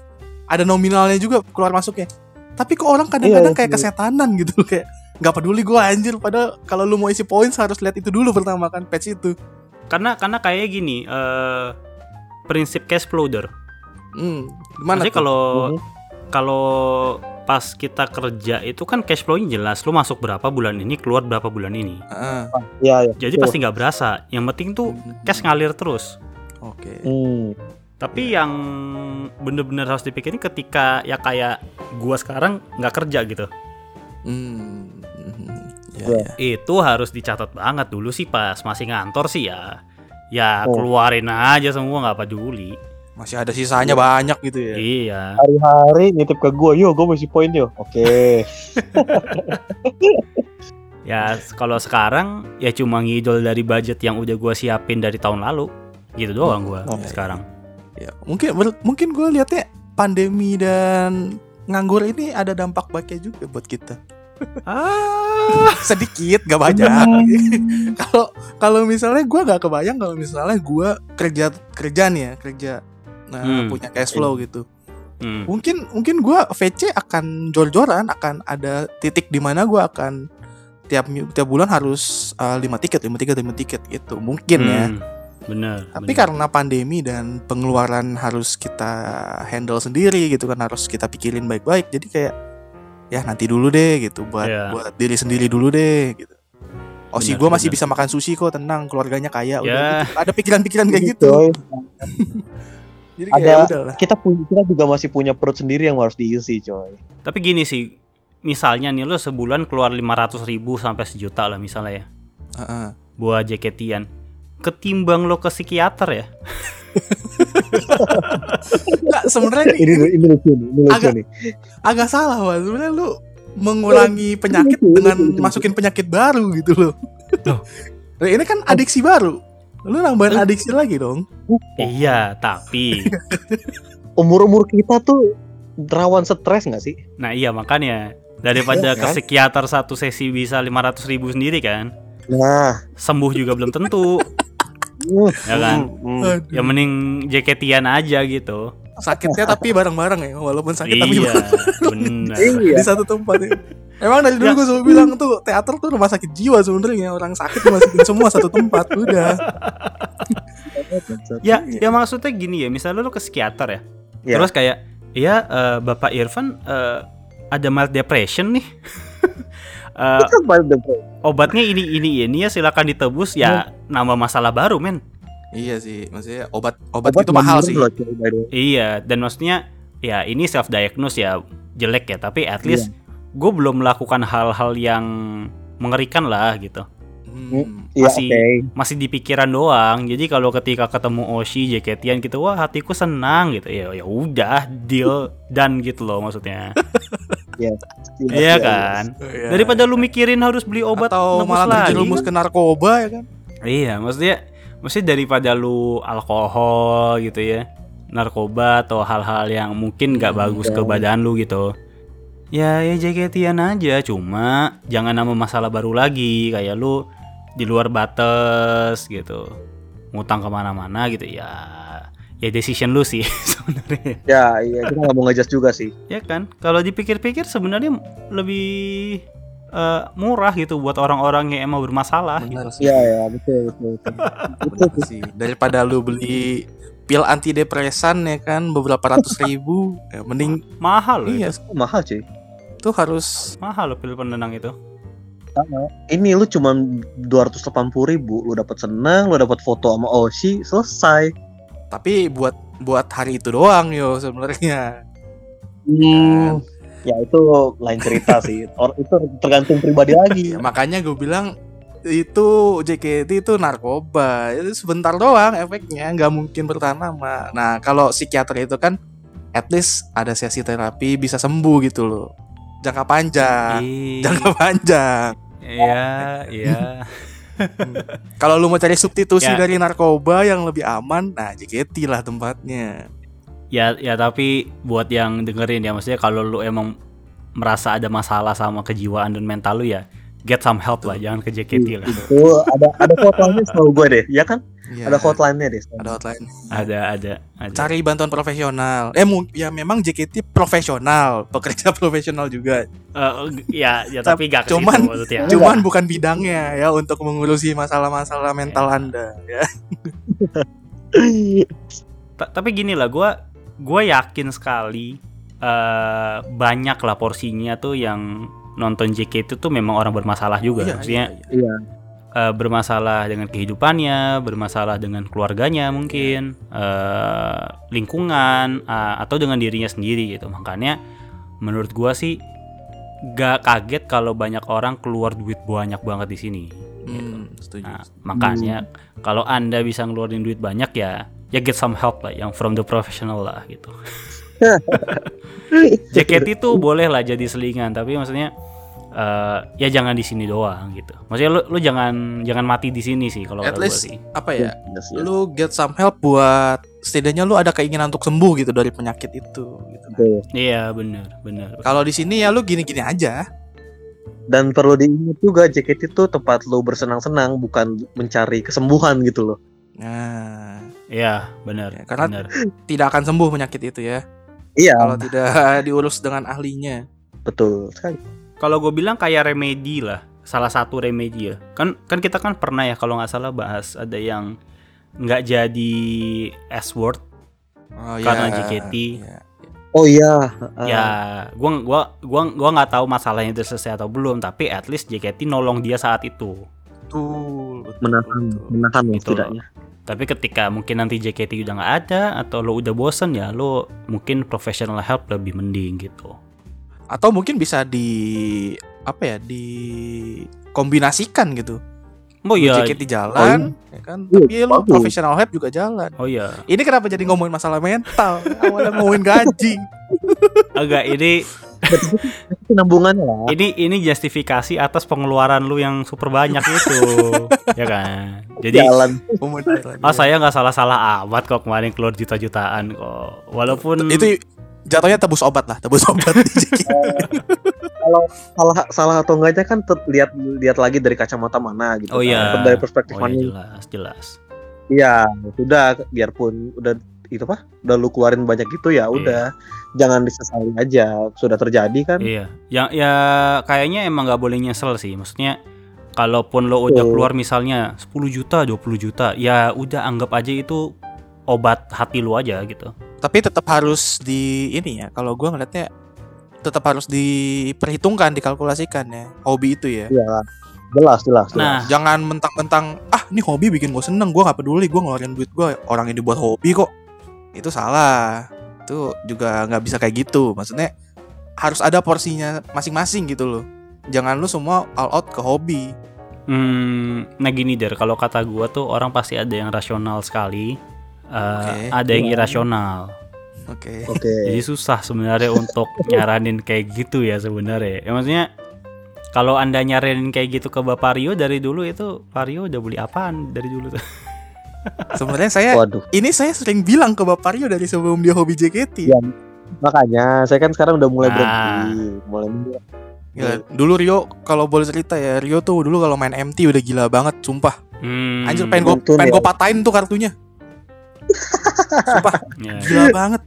ada nominalnya juga keluar masuknya tapi kok orang kadang-kadang Iya, kayak iya. kesetanan gitu kayak nggak peduli gua anjir padahal kalau lu mau isi poin harus lihat itu dulu pertama kan page itu karena karena kayak gini eh prinsip cash flow der hmm, gimana Maksudnya kalau Mhm. kalau pas kita kerja itu kan cash flow-nya jelas, lu masuk berapa bulan ini, keluar berapa bulan ini. Heeh. Iya ya. Jadi Betul. pasti nggak berasa. Yang penting tuh Hmm, cash ngalir terus. Oke Hmm. Tapi yang bener-bener harus dipikirin ketika ya kayak gua sekarang nggak kerja gitu. hmm, ya, Iya. ya. Itu harus dicatat banget dulu sih pas masih ngantor sih ya. Ya Oh. keluarin aja semua nggak peduli. masih ada sisanya banyak gitu ya Iya. Hari-hari nitip ke gue, yo gue masih poin yo. Oke. Ya kalau sekarang ya cuma ngidol dari budget yang udah gua siapin dari tahun lalu. Gitu doang gua Oh, sekarang. ya mungkin mungkin gue lihatnya pandemi dan nganggur ini ada dampak baiknya juga buat kita. Ah. sedikit gak banyak. Kalau kalau misalnya gue nggak kebayang kalau misalnya gue kerja kerja nih ya kerja nah, Hmm. punya cash flow gitu. Hmm. mungkin mungkin gue VC akan jor-joran akan ada titik di mana gue akan tiap tiap bulan harus uh, lima tiket lima tiket lima tiket gitu. Mungkin ya Bener. tapi bener. karena pandemi dan pengeluaran harus kita handle sendiri gitu kan harus kita pikirin baik-baik jadi kayak ya nanti dulu deh gitu buat Iya. buat diri sendiri dulu deh gitu oh si Benar, gue masih benar. bisa makan sushi kok tenang keluarganya kaya udah Ya. gitu. ada pikiran-pikiran kayak gitu Coy. jadi kayak Ada- udahlah Kita punya kita juga masih punya perut sendiri yang harus diisi, coy. Tapi gini sih, misalnya nih lo sebulan keluar 500 ribu sampai sejuta lah misalnya ya, Heeh. buat jaketian. Ketimbang lo ke psikiater ya, Nggak, sebenarnya ini, Ini ini lucu nih, ini lucu Agak- nih. agak salah wah sebenarnya lu mengurangi penyakit dengan masukin penyakit baru gitu loh. Loh. Nah, ini kan adiksi baru. Lu nambahin adiksi lagi dong. Iya. Tapi, Umur-umur kita tuh rawan stres nggak sih? nah iya makanya. Daripada Iya ke kan? psikiater satu sesi bisa 500 ribu sendiri kan, Nah, sembuh juga belum tentu, ya kan? Hmm. Aduh. Ya mending jaketian aja gitu. sakitnya tapi bareng-bareng ya walaupun sakit tapi Iya, bareng bener. Iya. di satu tempat ya. Emang dari dulu Ya. gue selalu bilang tuh teater tuh rumah sakit jiwa sebenarnya orang sakit dimasukin semua satu tempat udah. Ya, ya maksudnya gini ya, misalnya lo ke psikiater ya, Ya. terus kayak, ya eh, Bapak Irfan eh, ada mild depression nih, Depresi. obatnya ini ini ini ya silakan ditebus ya nambah masalah baru men. Iya sih, maksudnya obat obat, Obat itu mahal sih. loh. Iya, dan maksudnya ya ini self diagnose ya jelek ya tapi at least gue belum melakukan hal-hal yang mengerikan lah gitu Hmm. Iya, Masih- oke. masih di pikiran doang jadi kalau ketika ketemu Oshi JKT-an gitu wah hatiku senang gitu ya ya udah deal dan gitu loh maksudnya iya kan? Iya. daripada lu mikirin harus beli obat atau malah terjerumus kan? ke narkoba ya kan? Iya maksudnya maksudnya daripada lu alkohol gitu ya narkoba atau hal-hal yang mungkin nggak Hmm, bagus ke badan lu gitu. Ya ya JKT-an aja cuma jangan nambah masalah baru lagi kayak lu di luar batas gitu. Ngutang ke mana-mana gitu ya ya decision lu sih sebenarnya Ya, iya kita nggak mau ngejas juga sih. ya kan kalau dipikir-pikir sebenarnya lebih eh, murah gitu buat orang-orang yang emang bermasalah benar sih Iya, ya, betul, betul. betul. benar sih daripada lu beli pil antidepresan ya kan beberapa ratus ribu ya, mending mahal loh iya itu. Oh, mahal cuy. itu harus mahal loh pil penenang itu Ini lu cuma 280 ribu, lu dapat senang, lu dapat foto sama Oshi, selesai. Tapi buat buat hari itu doang yo sebenarnya. Hmm. Ya itu lain cerita sih. Or, itu tergantung pribadi lagi. Ya, makanya gue bilang itu JKT itu narkoba. Itu sebentar doang efeknya nggak mungkin bertahan lama nah kalau psikiater itu kan at least ada sesi terapi bisa sembuh gitu loh. Jangka panjang. Ih, jangka panjang. Iya iya kalau lu mau cari substitusi Ya. dari narkoba yang lebih aman nah JKT lah tempatnya ya ya tapi buat yang dengerin ya maksudnya kalau lu emang merasa ada masalah sama kejiwaan dan mental lu ya get some help lah jangan ke JKT lah Itu ada ada hotline-nya setahu gue deh, ya kan? Ya, Ada hotline-nya deh. ada hotline. Ada ada ada. Cari bantuan profesional. Eh mu- ya memang JKT profesional pekerja profesional juga. Eh, ya ya tapi gak Cuman- situ cuman bukan bidangnya ya untuk mengurusi masalah-masalah mental Ya. anda ya. Ta- tapi gini lah gue gue yakin sekali eh banyak lah porsinya tuh yang nonton JKT tuh memang orang bermasalah juga Iya, maksudnya iya, iya. Eh, bermasalah dengan kehidupannya, bermasalah dengan keluarganya mungkin, eh, lingkungan, eh, atau dengan dirinya sendiri gitu. Makanya menurut gua sih gak kaget kalau banyak orang keluar duit banyak banget di sini. Hmm, setuju. Nah, makanya kalau anda bisa ngeluarin duit banyak ya, ya get some help lah, yang from the professional lah gitu. JKT itu boleh lah jadi selingan, tapi maksudnya eh, ya jangan di sini doang gitu. Maksudnya lu, lu jangan jangan mati di sini sih kalau At least sih. apa ya? Yes, yes. Lu get some help buat setidaknya lu ada keinginan untuk sembuh gitu dari penyakit itu gitu. Betul. Iya bener bener. Kalau di sini ya lu gini-gini aja. Dan perlu diingat juga JKT itu tempat lu bersenang-senang bukan mencari kesembuhan gitu loh. Nah, Iya bener. Ya, karena- bener. tidak akan sembuh penyakit itu ya Iya, kalau tidak diurus dengan ahlinya. betul sekali. Kalau gue bilang kayak remedi lah, salah satu remedi ya. Kan kan kita kan pernah ya kalau nggak salah bahas ada yang nggak jadi S word Oh, Karena ya, JKT. ya. Oh iya. ah, ya gua gua gua gua nggak tahu masalahnya itu selesai atau belum tapi at least JKT nolong dia saat itu Betul, betul, menahan, betul. menahan lah Itu setidaknya. tapi ketika mungkin nanti JKT udah nggak ada atau lo udah bosen ya lo mungkin professional help lebih mending gitu Atau mungkin bisa di apa ya dikombinasikan gitu. oh iya JKT jalan, ya kan? Iya, Tapi lu bagus. professional help juga jalan. oh iya Ini kenapa jadi ngomongin masalah mental? Awalnya ngomongin gaji. agak ini Penambungannya lah. ini ini justifikasi atas pengeluaran lu yang super banyak itu ya kan jadi Jalan. Ngomongin ah saya nggak salah-salah amat kok kemarin keluar juta-jutaan kok walaupun itu jatuhnya tebus obat lah, tebus obat. Kalau salah salah atau enggaknya kan lihat lihat lagi dari kacamata mana gitu. Oh kan. iya. Dari perspektif oh, mana. iya, jelas jelas Iya, sudah biarpun udah itu apa? Udah lu keluarin banyak gitu ya, udah. Jangan disesali aja. Sudah terjadi kan? Iya, yang ya kayaknya emang nggak boleh nyesel sih. Maksudnya kalaupun lo udah keluar misalnya 10 juta, 20 juta, ya udah anggap aja itu obat hati lo aja gitu. Tapi tetap harus di ini ya. Kalau gua ngeliatnya tetap harus diperhitungkan, dikalkulasikan ya. Hobi itu ya. Iya. Jelas, jelas, jelas. Nah, Jangan mentang-mentang ah ini hobi bikin gue seneng, gue nggak peduli, gue ngeluarin duit gue orang ini buat hobi kok. Itu salah. Itu juga nggak bisa kayak gitu. Maksudnya harus ada porsinya masing-masing gitu loh. Jangan lu semua all out ke hobi. Hmm, nah gini der, kalau kata gua tuh orang pasti ada yang rasional sekali, eh, Oke. ada yang Iya. irasional. Oke. Oke. Jadi susah sebenarnya untuk nyaranin kayak gitu ya sebenarnya. Ya maksudnya kalau anda nyaranin kayak gitu ke Bapak Rio dari dulu itu Pak Rio udah beli apaan dari dulu tuh? Sebenarnya saya Waduh. ini saya sering bilang ke Bapak Rio dari sebelum dia hobi JKT. Iya. Makanya saya kan sekarang udah mulai Ah. berhenti, mulai Ya, dulu Rio kalau boleh cerita ya, Rio tuh dulu kalau main MT udah gila banget, sumpah. Hmm, Anjir pengen gue pengen ya. gue patahin tuh kartunya. Sumpah ya. gila banget.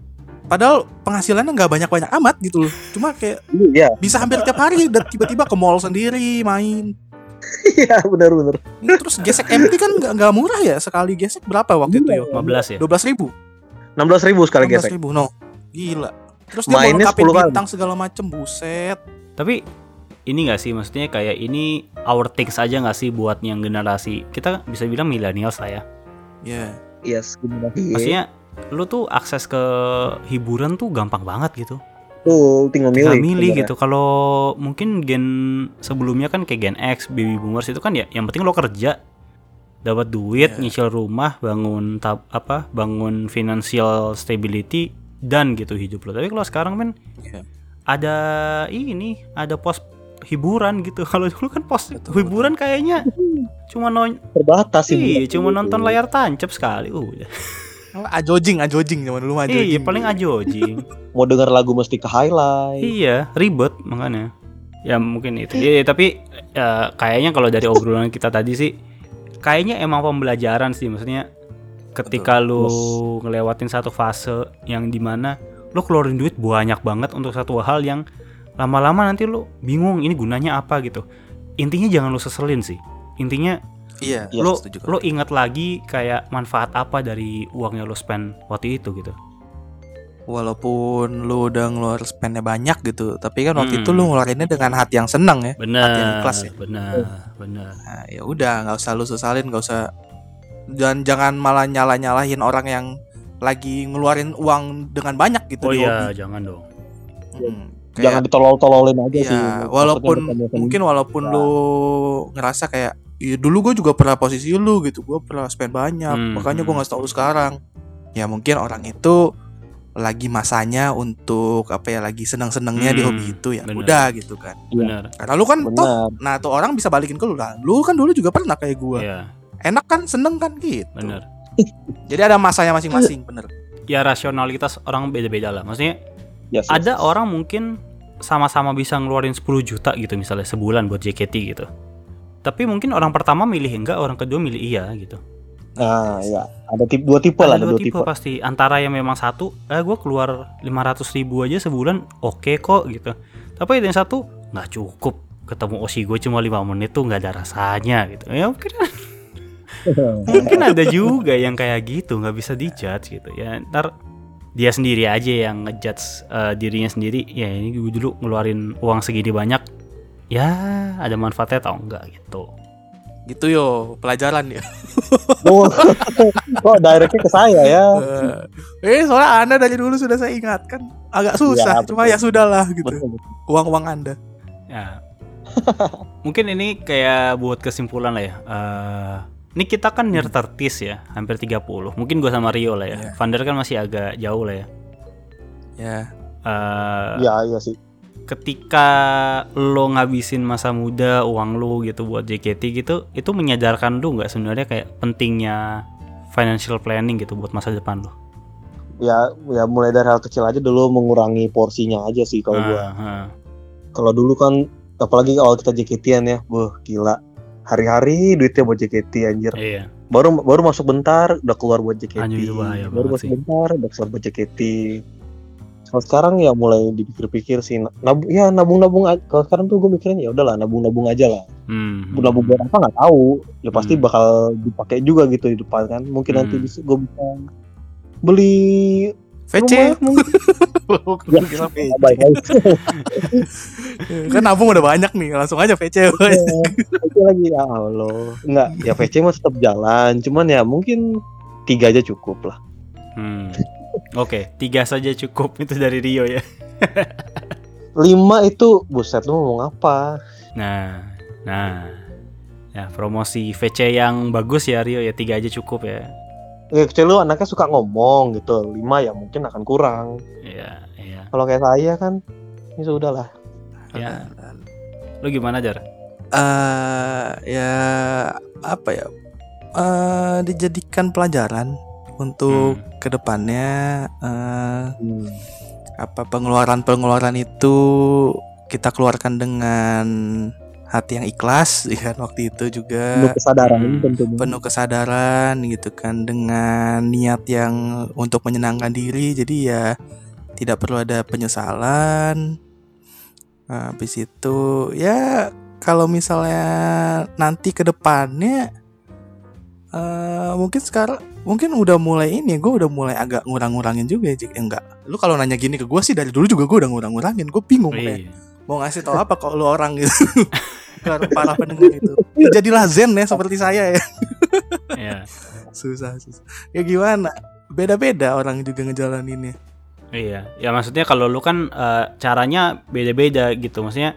Padahal penghasilannya nggak banyak-banyak amat gitu loh. Cuma kayak Iya, bisa hampir tiap hari dan tiba-tiba ke mall sendiri main. iya benar-benar. Terus gesek MT kan nggak nggak murah ya sekali gesek berapa waktu itu ya? 15 ya? Dua belas ribu. 16 ribu sekali gesek. ribu no. Gila. Terus dia mau Mainnya lengkapin 10 kali. bintang segala macem buset. Tapi ini gak sih maksudnya kayak ini our things aja gak sih buat yang generasi kita bisa bilang millennials lah ya. Ya. Yes, Y. Maksudnya lu tuh akses ke hiburan tuh gampang banget gitu. tuh tinggal Tinggal milih. milih sebenarnya. gitu. Kalau mungkin gen sebelumnya kan kayak gen X, baby boomers itu kan ya yang penting lo kerja dapat duit, Iya. nyicil rumah, bangun tab, apa, bangun financial stability dan gitu hidup lo. Tapi kalau sekarang kan Iya. ada ini, ada pos hiburan gitu. Kalau dulu kan pos Betul, hiburan kayaknya cuma non terbatas sih. iya, cuma gitu. nonton layar tancap sekali. Udah. Ajojing, ajojing zaman dulu mah ajojing. Iya, paling ajojing. Mau denger lagu mesti ke highlight. Iya, ribet makanya. Ya mungkin itu. Iya, tapi ya, kayaknya kalau dari obrolan kita tadi sih kayaknya emang pembelajaran sih maksudnya ketika lu ngelewatin satu fase yang di mana lu keluarin duit banyak banget untuk satu hal yang lama-lama nanti lu bingung ini gunanya apa gitu. Intinya jangan lu seselin sih. Intinya Iya, Iya, lu setuju. lu ingat lagi kayak manfaat apa dari uang yang lu spend waktu itu gitu. Walaupun lu udah ngeluar spendnya banyak gitu, tapi kan waktu Hmm. itu lu ngeluarinnya dengan hati yang senang ya. Benar. yang ikhlas ya? Benar, benar. Nah, ya udah, nggak usah lu sesalin, nggak usah dan jangan malah nyala-nyalahin orang yang lagi ngeluarin uang dengan banyak gitu Oh di iya, hobi. jangan dong. Mm, Jangan kayak, ditolol-tololin aja ya, sih. walaupun mungkin walaupun lu ngerasa kayak Iya dulu gue juga pernah posisi lu gitu Gue pernah spend banyak Hmm, Makanya gue hmm. gak tau lu sekarang Ya mungkin orang itu Lagi masanya untuk Apa ya Lagi seneng-senengnya di Hmm, hobi itu ya bener. udah gitu kan Benar. Karena lu kan toh benar. Nah tuh orang bisa balikin ke lu lah Lu kan dulu juga pernah kayak gue Iya, Enak kan seneng kan gitu benar. Jadi ada masanya masing-masing bener Ya rasionalitas orang beda-beda lah. Maksudnya Yes, yes, ada yes. orang mungkin sama-sama bisa ngeluarin 10 juta gitu misalnya sebulan buat JKT gitu. Tapi mungkin orang pertama milih enggak, orang kedua milih iya gitu. Nah, ya. Ada tip dua tipe lah, Ada ada dua tipe pasti. Antara yang memang satu, eh gue keluar 500 ribu aja sebulan, oke kok gitu. Tapi ada yang satu nggak cukup. Ketemu Oshi gue cuma 5 menit tuh nggak ada rasanya gitu. Ya mungkin mungkin ada juga yang kayak gitu nggak bisa dijudge gitu ya ntar dia sendiri aja yang ngejudge eh, dirinya sendiri ya ini gue dulu ngeluarin uang segini banyak ya ada manfaatnya atau enggak gitu. Gitu yo. Pelajaran ya Oh, kok directnya ke saya ya? Eh soalnya anda dari dulu sudah saya ingatkan. Agak susah Ya, Cuma ya sudahlah gitu. Betul. Uang-uang anda. Ya. Mungkin ini kayak buat kesimpulan lah ya. Eh, ini kita kan near 30s ya hampir 30 mungkin gue sama Rio lah ya. Iya. Vander kan masih agak jauh lah ya. Ya. Eh, Iya, iya sih. Ketika lo ngabisin masa muda uang lo gitu buat JKT gitu itu menyadarkan lu nggak sebenarnya kayak pentingnya financial planning gitu buat masa depan lo Ya, ya mulai dari hal kecil aja dulu mengurangi porsinya aja sih kalau gua. Ah, ah. Kalau dulu kan apalagi awal kita JKT-an ya, wah gila. Hari-hari duitnya buat JKT anjir. iya Baru baru masuk bentar udah keluar buat JKT. Anjir, bahaya baru masuk sih. bentar udah keluar buat JKT. Kalau sekarang ya mulai dipikir-pikir sih nabung ya nabung-nabung aja. Kalau sekarang tuh gue mikirin ya udahlah nabung-nabung aja lah. hmm, Nabung buat apa nggak tahu. Ya pasti Hmm. bakal dipakai juga gitu di depan kan. Mungkin nanti Hmm. bisa gue bisa beli VC mungkin. Ya. Kan nabung udah banyak nih Langsung aja VC VC lagi ya Allah. Enggak, ya VC mah tetap jalan. Cuman ya mungkin tiga aja cukup lah. hmm. Oke tiga saja cukup itu dari Rio ya lima itu buset lu ngomong apa Nah, nah. Ya, promosi VC yang bagus ya Rio ya tiga aja cukup ya. ya kecuali lu anaknya suka ngomong gitu lima ya mungkin akan kurang Iya, iya. kalau kayak saya kan ini sudah lah Ya. Lu gimana Jar? eh ya apa ya eh dijadikan pelajaran untuk Hmm. ke depannya eh apa pengeluaran pengeluaran itu kita keluarkan dengan hati yang ikhlas ya kan waktu itu juga. Penuh kesadaran Hmm. tentunya. Penuh kesadaran gitu kan dengan niat yang untuk menyenangkan diri. Jadi ya tidak perlu ada penyesalan. Nah, habis itu ya kalau misalnya nanti ke depannya eh mungkin sekarang mungkin udah mulai ini gue udah mulai agak ngurang-ngurangin juga ya. Eh, enggak. Lu kalau nanya gini ke gue sih dari dulu juga gue udah ngurang-ngurangin. Gue bingung kayak Iya. mau ngasih tau apa kalau lu orang gitu. Para pendengar itu. Jadilah zen ya seperti saya ya. Iya. susah susah. Ya gimana? Beda-beda orang juga ngejalaninnya. Iya, ya maksudnya kalau lu kan eh, caranya beda-beda gitu. Maksudnya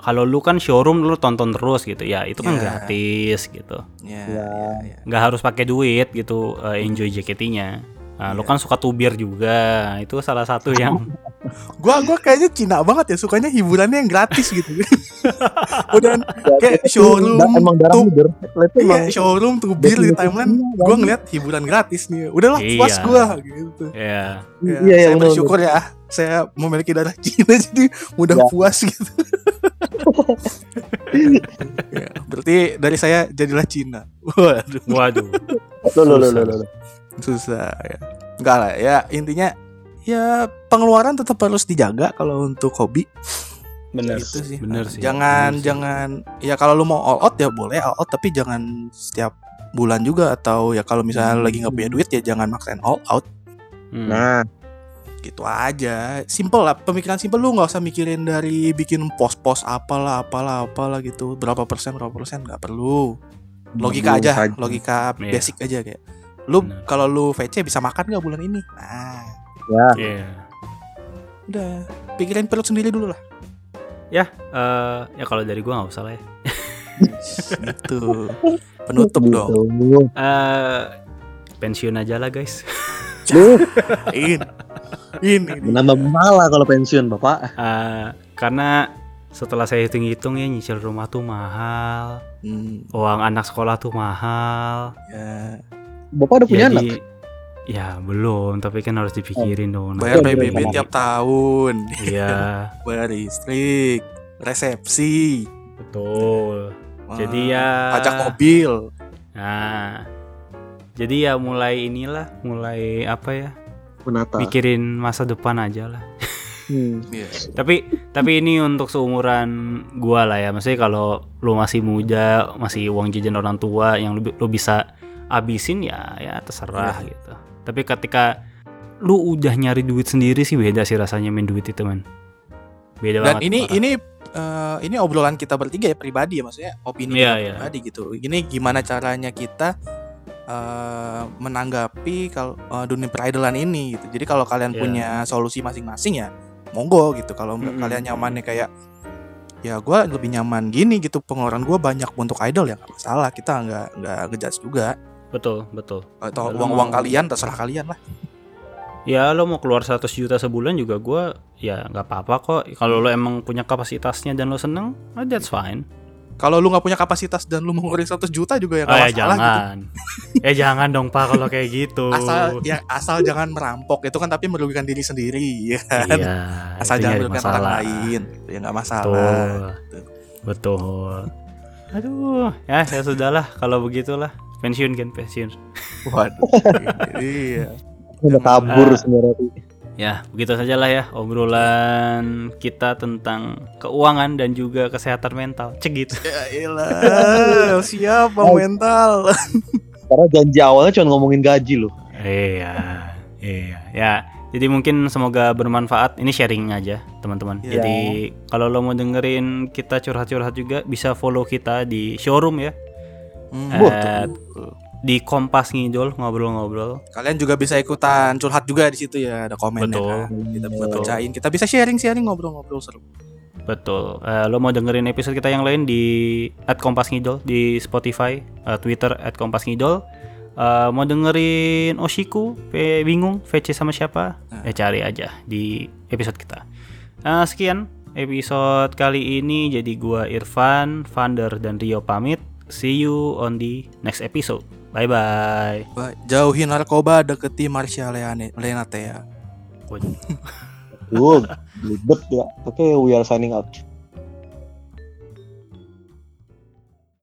kalau lu kan showroom lu tonton terus gitu ya, itu kan Ya. gratis gitu. ya, Ya. ya. Nggak harus pakai duit gitu eh, enjoy JKT-nya. Nah, lu Iya. kan suka tubir juga. Itu salah satu yang gua gua kayaknya Cina banget ya sukanya hiburannya yang gratis gitu udah kayak showroom emang tuh- Iya, showroom tubir di timeline Cina, gua ngeliat hiburan gratis nih udahlah Iya. puas gua gitu ya Ya, iya iya saya bersyukur ya saya memiliki darah Cina jadi mudah Ya. puas gitu ya, berarti dari saya jadilah Cina waduh waduh. benar. Loh, loh, loh, loh, loh. susah ya enggak lah ya intinya ya pengeluaran tetap harus dijaga kalau untuk hobi Bener. gitu sih Bener Nah, sih. jangan bener sih. jangan ya kalau lu mau all out ya boleh all out tapi jangan setiap bulan juga atau ya kalau misalnya lagi nggak punya duit ya jangan maksain all out Hmm. nah gitu aja. Simple lah pemikiran simple. Lu nggak usah mikirin dari bikin pos-pos apalah apalah apalah gitu. Berapa persen berapa persen? Nggak perlu. Logika aja logika Iya. basic aja kayak. Lu kalau lu VC bisa makan nggak bulan ini? Nah. Ya. Iya. udah pikirin perut sendiri dulu lah. Ya, eh, ya kalau dari gua nggak usah lah ya. gitu. Penutup Gitu. dong. Eh, pensiun aja lah guys. Duh, ini menambah masalah kalau pensiun bapak Eh, karena setelah saya hitung-hitung ya nyicil rumah tuh mahal, Hmm, uang anak sekolah tuh mahal. ya bapak udah punya anak Jadi ya belum, tapi kan harus dipikirin dong. bayar Iya, PBB iya. tiap tahun Iya, bayar listrik resepsi betul. Jadi ya pajak mobil Nah, jadi ya mulai inilah, mulai apa ya? Menata Mikirin masa depan aja lah. Hmm. Iya. tapi tapi ini untuk seumuran gua lah ya maksudnya kalau lu masih muda masih uang jajan orang tua yang lu, lu bisa abisin ya ya terserah gitu tapi ketika lu udah nyari duit sendiri sih beda sih rasanya main duit itu man beda dan banget ini parah. ini eh, ini obrolan kita bertiga ya pribadi ya maksudnya opini kita iya. pribadi gitu ini gimana caranya kita eh, menanggapi kalau eh, dunia peridolan ini gitu. Jadi kalau kalian Iya. punya solusi masing-masing ya monggo gitu. Kalau Mm-mm. kalian nyamannya kayak ya gue lebih nyaman gini gitu pengeluaran gue banyak untuk idol ya nggak masalah. Kita nggak nggak ngejudge juga. Betul betul. Atau uang uang mau- kalian terserah kalian lah. Ya lo mau keluar 100 juta sebulan juga gua ya nggak apa-apa kok. Kalau lo emang punya kapasitasnya dan lo seneng oh, that's fine kalau lu nggak punya kapasitas dan lu mau ngeluarin 100 juta juga ya oh, nggak ya masalah gitu jangan eh jangan dong pak kalau kayak gitu asal ya asal jangan merampok itu kan tapi merugikan diri sendiri ya kan iya asal jangan merugikan orang lain itu ya nggak masalah Betul. Betul. Aduh, ya ya sudahlah kalau begitulah. Pensiun kan pensiun. waduh iya udah kabur Ah. sebenarnya Ya, begitu saja lah ya obrolan kita tentang keuangan dan juga kesehatan mental. Cek gitu. ya elah siap bang mental karena janji awalnya cuma ngomongin gaji loh Iya. Iya. Ya, jadi mungkin semoga bermanfaat. Ini sharing aja, teman-teman. Iya. Jadi kalau lo mau dengerin kita curhat-curhat juga bisa follow kita di showroom ya. Hmm, At di Kompas Ngidol ngobrol-ngobrol. Kalian juga bisa ikutan curhat juga di situ ya, ada komen Betul. kan. Kita bisa Betul. bacain, kita bisa sharing-sharing ngobrol-ngobrol seru. Betul. Eh, lo mau dengerin episode kita yang lain di @kompasngidol di Spotify, eh, Twitter @kompasngidol. Eh, mau dengerin Oshiku, P- bingung VC sama siapa? Nah. Eh cari aja di episode kita. Eh, sekian episode kali ini. Jadi gua Irfan, Vander dan Rio pamit. See you on the next episode. Bye bye. Ba- Jauhi narkoba, deketi Marsha Leane, Lenatea. Good, ribet ya. Oke, we are signing out.